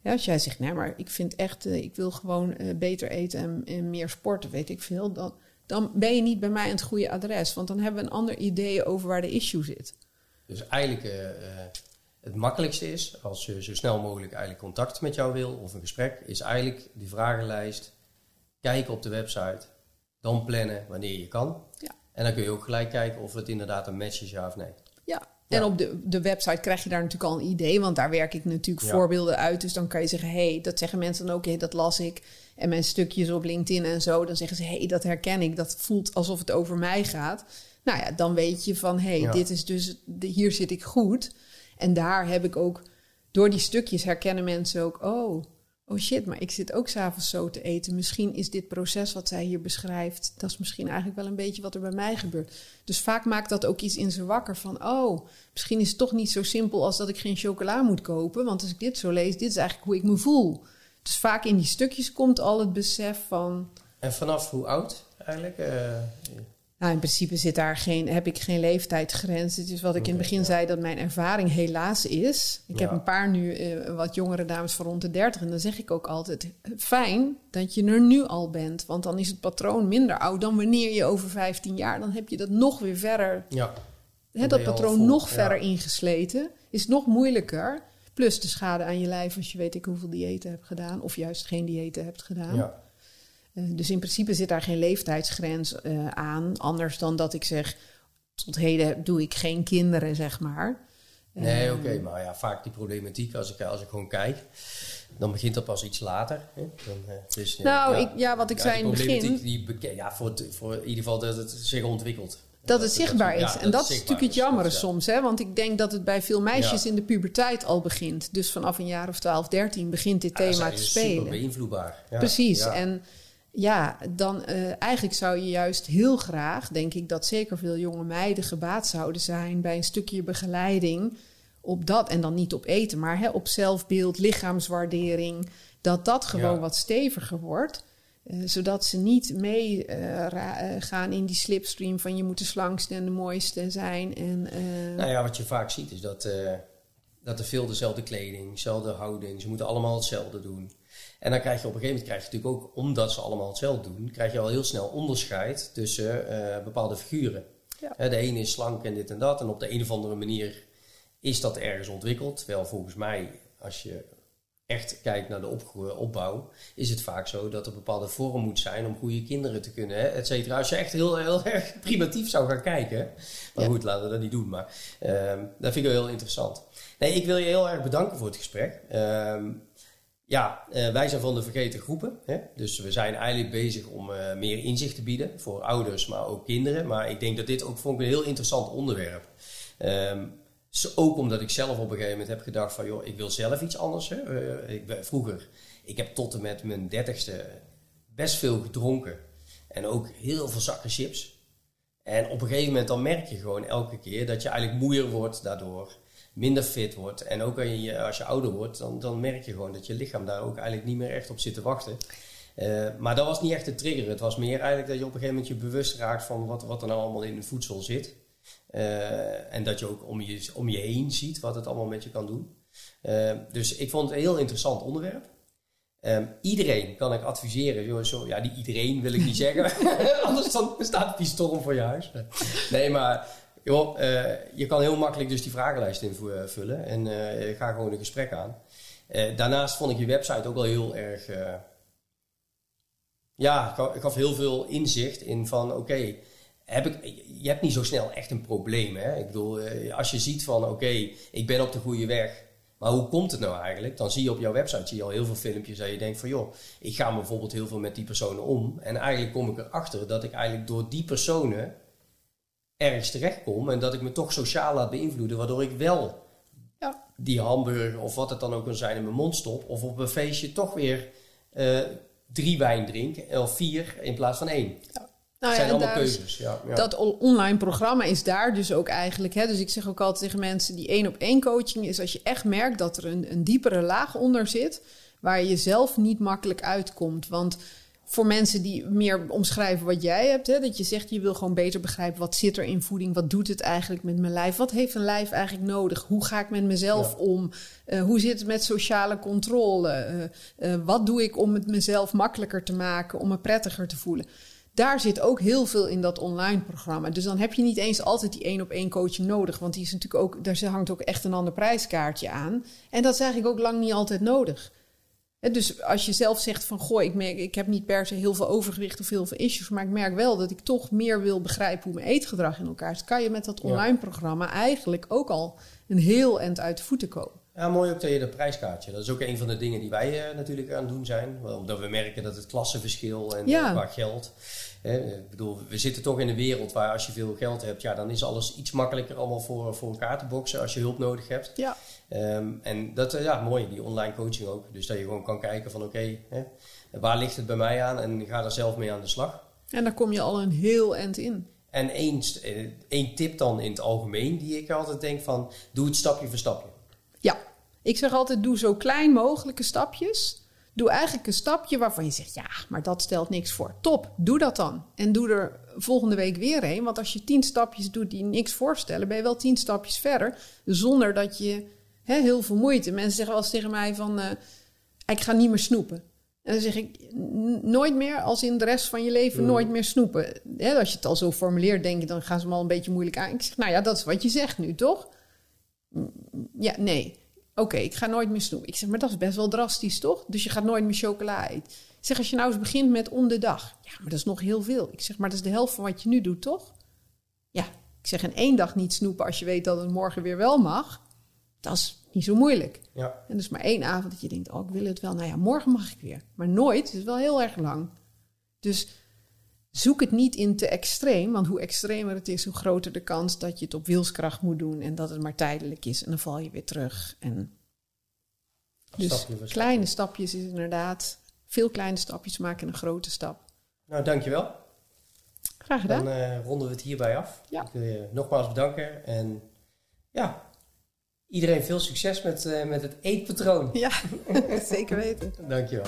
Ja, als jij zegt, nee, maar ik vind echt, uh, ik wil gewoon uh, beter eten en, en, meer sporten, weet ik veel. Dan, dan ben je niet bij mij aan het goede adres. Want dan hebben we een ander idee over waar de issue zit. Dus eigenlijk uh, het makkelijkste is, als je zo snel mogelijk eigenlijk contact met jou wil of een gesprek, is eigenlijk die vragenlijst kijken op de website, dan plannen wanneer je kan. Ja. En dan kun je ook gelijk kijken of het inderdaad een match is, ja of nee. Ja, en op de, de website krijg je daar natuurlijk al een idee, want daar werk ik natuurlijk voorbeelden uit. Dus dan kan je zeggen, hé, hey, dat zeggen mensen dan ook, hey, dat las ik. En mijn stukjes op LinkedIn en zo, dan zeggen ze, hé, hey, dat herken ik. Dat voelt alsof het over mij gaat. Nou ja, dan weet je van, hé, hey, dit is dus, hier zit ik goed. En daar heb ik ook, door die stukjes herkennen mensen ook, oh, oh shit, maar ik zit ook s'avonds zo te eten. Misschien is dit proces wat zij hier beschrijft, dat is misschien eigenlijk wel een beetje wat er bij mij gebeurt. Dus vaak maakt dat ook iets in ze wakker van, oh, misschien is het toch niet zo simpel als dat ik geen chocola moet kopen. Want als ik dit zo lees, dit is eigenlijk hoe ik me voel. Dus vaak in die stukjes komt al het besef van. En vanaf hoe oud eigenlijk? Uh, nou, in principe zit daar geen, heb ik geen leeftijdsgrens. Het is wat ik in het begin zei, dat mijn ervaring helaas is. Ik heb een paar nu uh, wat jongere dames van rond de 30. En dan zeg ik ook altijd: fijn dat je er nu al bent. Want dan is het patroon minder oud dan wanneer je over 15 jaar. Dan heb je dat nog weer verder. Ja. Hè, dat patroon nog verder ingesleten. Is nog moeilijker. Plus de schade aan je lijf als je weet ik hoeveel diëten hebt gedaan. Of juist geen diëten hebt gedaan. Ja. Eh, dus in principe zit daar geen leeftijdsgrens eh, aan. Anders dan dat ik zeg, tot heden doe ik geen kinderen, zeg maar. Nee, oké, maar ja, vaak die problematiek, als ik, als ik gewoon kijk, dan begint dat pas iets later. Hè? Dan, uh, dus, nou, ja, ik, ja, wat ik zei in het begin. Die, ja, voor, voor in ieder geval dat het zich ontwikkelt. Dat, het zichtbaar is. en dat, is natuurlijk het jammere soms. Hè? Want ik denk dat het bij veel meisjes in de puberteit al begint. Dus vanaf een jaar of 12, 13 begint dit thema te spelen. Super beïnvloedbaar. Precies. En ja, dan uh, eigenlijk zou je juist heel graag, denk ik, dat zeker veel jonge meiden gebaat zouden zijn bij een stukje begeleiding op dat. En dan niet op eten, maar hè, op zelfbeeld, lichaamswaardering. Dat dat gewoon wat steviger wordt. Uh, zodat ze niet mee uh, gaan in die slipstream van je moet de slangste en de mooiste zijn. En, nou ja, wat je vaak ziet is dat, dat er veel dezelfde kleding, dezelfde houding, ze moeten allemaal hetzelfde doen. En dan krijg je op een gegeven moment, krijg je natuurlijk ook, omdat ze allemaal hetzelfde doen, krijg je al heel snel onderscheid tussen uh, bepaalde figuren. Ja. de ene is slank en dit en dat. En op de een of andere manier is dat ergens ontwikkeld. Terwijl volgens mij, als je echt kijkt naar de opbouw, is het vaak zo dat er bepaalde vorm moet zijn om goede kinderen te kunnen, et cetera. Als je echt heel, heel erg primitief zou gaan kijken. Maar goed, laten we dat niet doen. Maar uh, dat vind ik wel heel interessant. Nee, ik wil je heel erg bedanken voor het gesprek. Uh, ja, uh, wij zijn van de vergeten groepen. Hè? Dus we zijn eigenlijk bezig om uh, meer inzicht te bieden voor ouders, maar ook kinderen. Maar ik denk dat dit ook vond een heel interessant onderwerp. Um, ook omdat ik zelf op een gegeven moment heb gedacht van, joh, ik wil zelf iets anders. Hè? Uh, ik, vroeger, ik heb tot en met mijn dertigste best veel gedronken. En ook heel veel zakken chips. En op een gegeven moment dan merk je gewoon elke keer dat je eigenlijk moeier wordt daardoor minder fit wordt. En ook als je, als je ouder wordt, dan, dan merk je gewoon dat je lichaam daar ook eigenlijk niet meer echt op zit te wachten. Uh, maar dat was niet echt de trigger. Het was meer eigenlijk dat je op een gegeven moment je bewust raakt van wat, wat er nou allemaal in het voedsel zit. Uh, en dat je ook om je, om je heen ziet wat het allemaal met je kan doen. Dus ik vond het een heel interessant onderwerp. Um, iedereen kan ik adviseren. Joh, zo, ja, die iedereen wil ik niet zeggen. Anders dan staat die storm voor je huis. Nee, maar Joh, uh, je kan heel makkelijk dus die vragenlijst invullen en uh, ga gewoon een gesprek aan. Daarnaast vond ik je website ook wel heel erg. ja, ik gaf heel veel inzicht in van oké, heb ik, je hebt niet zo snel echt een probleem. Hè? Ik bedoel, als je ziet van oké, ik ben op de goede weg. Maar hoe komt het nou eigenlijk? Dan zie je op jouw website zie je al heel veel filmpjes en je denkt van joh, ik ga bijvoorbeeld heel veel met die personen om. En eigenlijk kom ik erachter dat ik eigenlijk door die personen ergens terechtkom en dat ik me toch sociaal laat beïnvloeden, waardoor ik wel ja. die hamburger of wat het dan ook kan zijn in mijn mond stop, of op een feestje toch weer uh, drie wijn drink, of vier in plaats van één. Ja. Nou ja, zijn allemaal keuzes. Ja, ja, Dat online programma is daar dus ook eigenlijk. Hè, dus ik zeg ook altijd tegen mensen: die één op één coaching is als je echt merkt dat er een, een diepere laag onder zit, waar je zelf niet makkelijk uitkomt. Want voor mensen die meer omschrijven wat jij hebt. Hè? Dat je zegt, je wil gewoon beter begrijpen wat zit er in voeding. Wat doet het eigenlijk met mijn lijf? Wat heeft een lijf eigenlijk nodig? Hoe ga ik met mezelf om? Uh, hoe zit het met sociale controle? Uh, uh, wat doe ik om het mezelf makkelijker te maken? Om me prettiger te voelen? Daar zit ook heel veel in dat online programma. Dus dan heb je niet eens altijd die één op één coaching nodig. Want die is natuurlijk ook, daar hangt ook echt een ander prijskaartje aan. En dat is eigenlijk ook lang niet altijd nodig. Dus als je zelf zegt van goh, ik, merk, ik heb niet per se heel veel overgewicht of heel veel issues, maar ik merk wel dat ik toch meer wil begrijpen hoe mijn eetgedrag in elkaar zit, kan je met dat online programma eigenlijk ook al een heel eind uit de voeten komen. Ja, mooi ook dat je dat prijskaartje. Dat is ook een van de dingen die wij uh, natuurlijk aan het doen zijn. Omdat we merken dat het klassenverschil en ja. qua geld. Hè, ik bedoel, we zitten toch in een wereld waar als je veel geld hebt, ja, dan is alles iets makkelijker allemaal voor, voor elkaar te boksen als je hulp nodig hebt. Ja. Um, en dat is uh, ja, mooi, die online coaching ook. Dus dat je gewoon kan kijken van oké, okay, waar ligt het bij mij aan en ga daar zelf mee aan de slag. En daar kom je al een heel eind in. En één, eh, één tip dan in het algemeen die ik altijd denk van, doe het stapje voor stapje. Ja, ik zeg altijd doe zo klein mogelijke stapjes. Doe eigenlijk een stapje waarvan je zegt, ja, maar dat stelt niks voor. Top, doe dat dan. En doe er volgende week weer een. Want als je tien stapjes doet die niks voorstellen, ben je wel tien stapjes verder. Zonder dat je heel veel moeite. Mensen zeggen wel eens tegen mij van, uh, ik ga niet meer snoepen. En dan zeg ik, nooit meer, als in de rest van je leven, mm. nooit meer snoepen. als je het al zo formuleert, denk je, dan gaan ze me al een beetje moeilijk aan. Ik zeg, nou ja, dat is wat je zegt nu, toch? Ja, nee. Oké, ik ga nooit meer snoepen. Ik zeg, maar dat is best wel drastisch, toch? Dus je gaat nooit meer chocola eten. Ik zeg, als je nou eens begint met om de dag. Ja, maar dat is nog heel veel. Ik zeg, maar dat is de helft van wat je nu doet, toch? Ja, ik zeg, in één dag niet snoepen als je weet dat het morgen weer wel mag. Dat is niet zo moeilijk. Ja. En dus maar één avond dat je denkt, oh, ik wil het wel. Nou ja, morgen mag ik weer. Maar nooit, het is wel heel erg lang. Dus zoek het niet in te extreem. Want hoe extremer het is, hoe groter de kans dat je het op wilskracht moet doen. En dat het maar tijdelijk is. En dan val je weer terug. En dus Stapje kleine stapjes is inderdaad... Veel kleine stapjes maken een grote stap. Nou, dankjewel. Graag gedaan. Dan eh, ronden we het hierbij af. Ja. Ik wil je nogmaals bedanken. En ja, iedereen veel succes met, eh, met het eetpatroon. Ja, zeker weten. Dankjewel.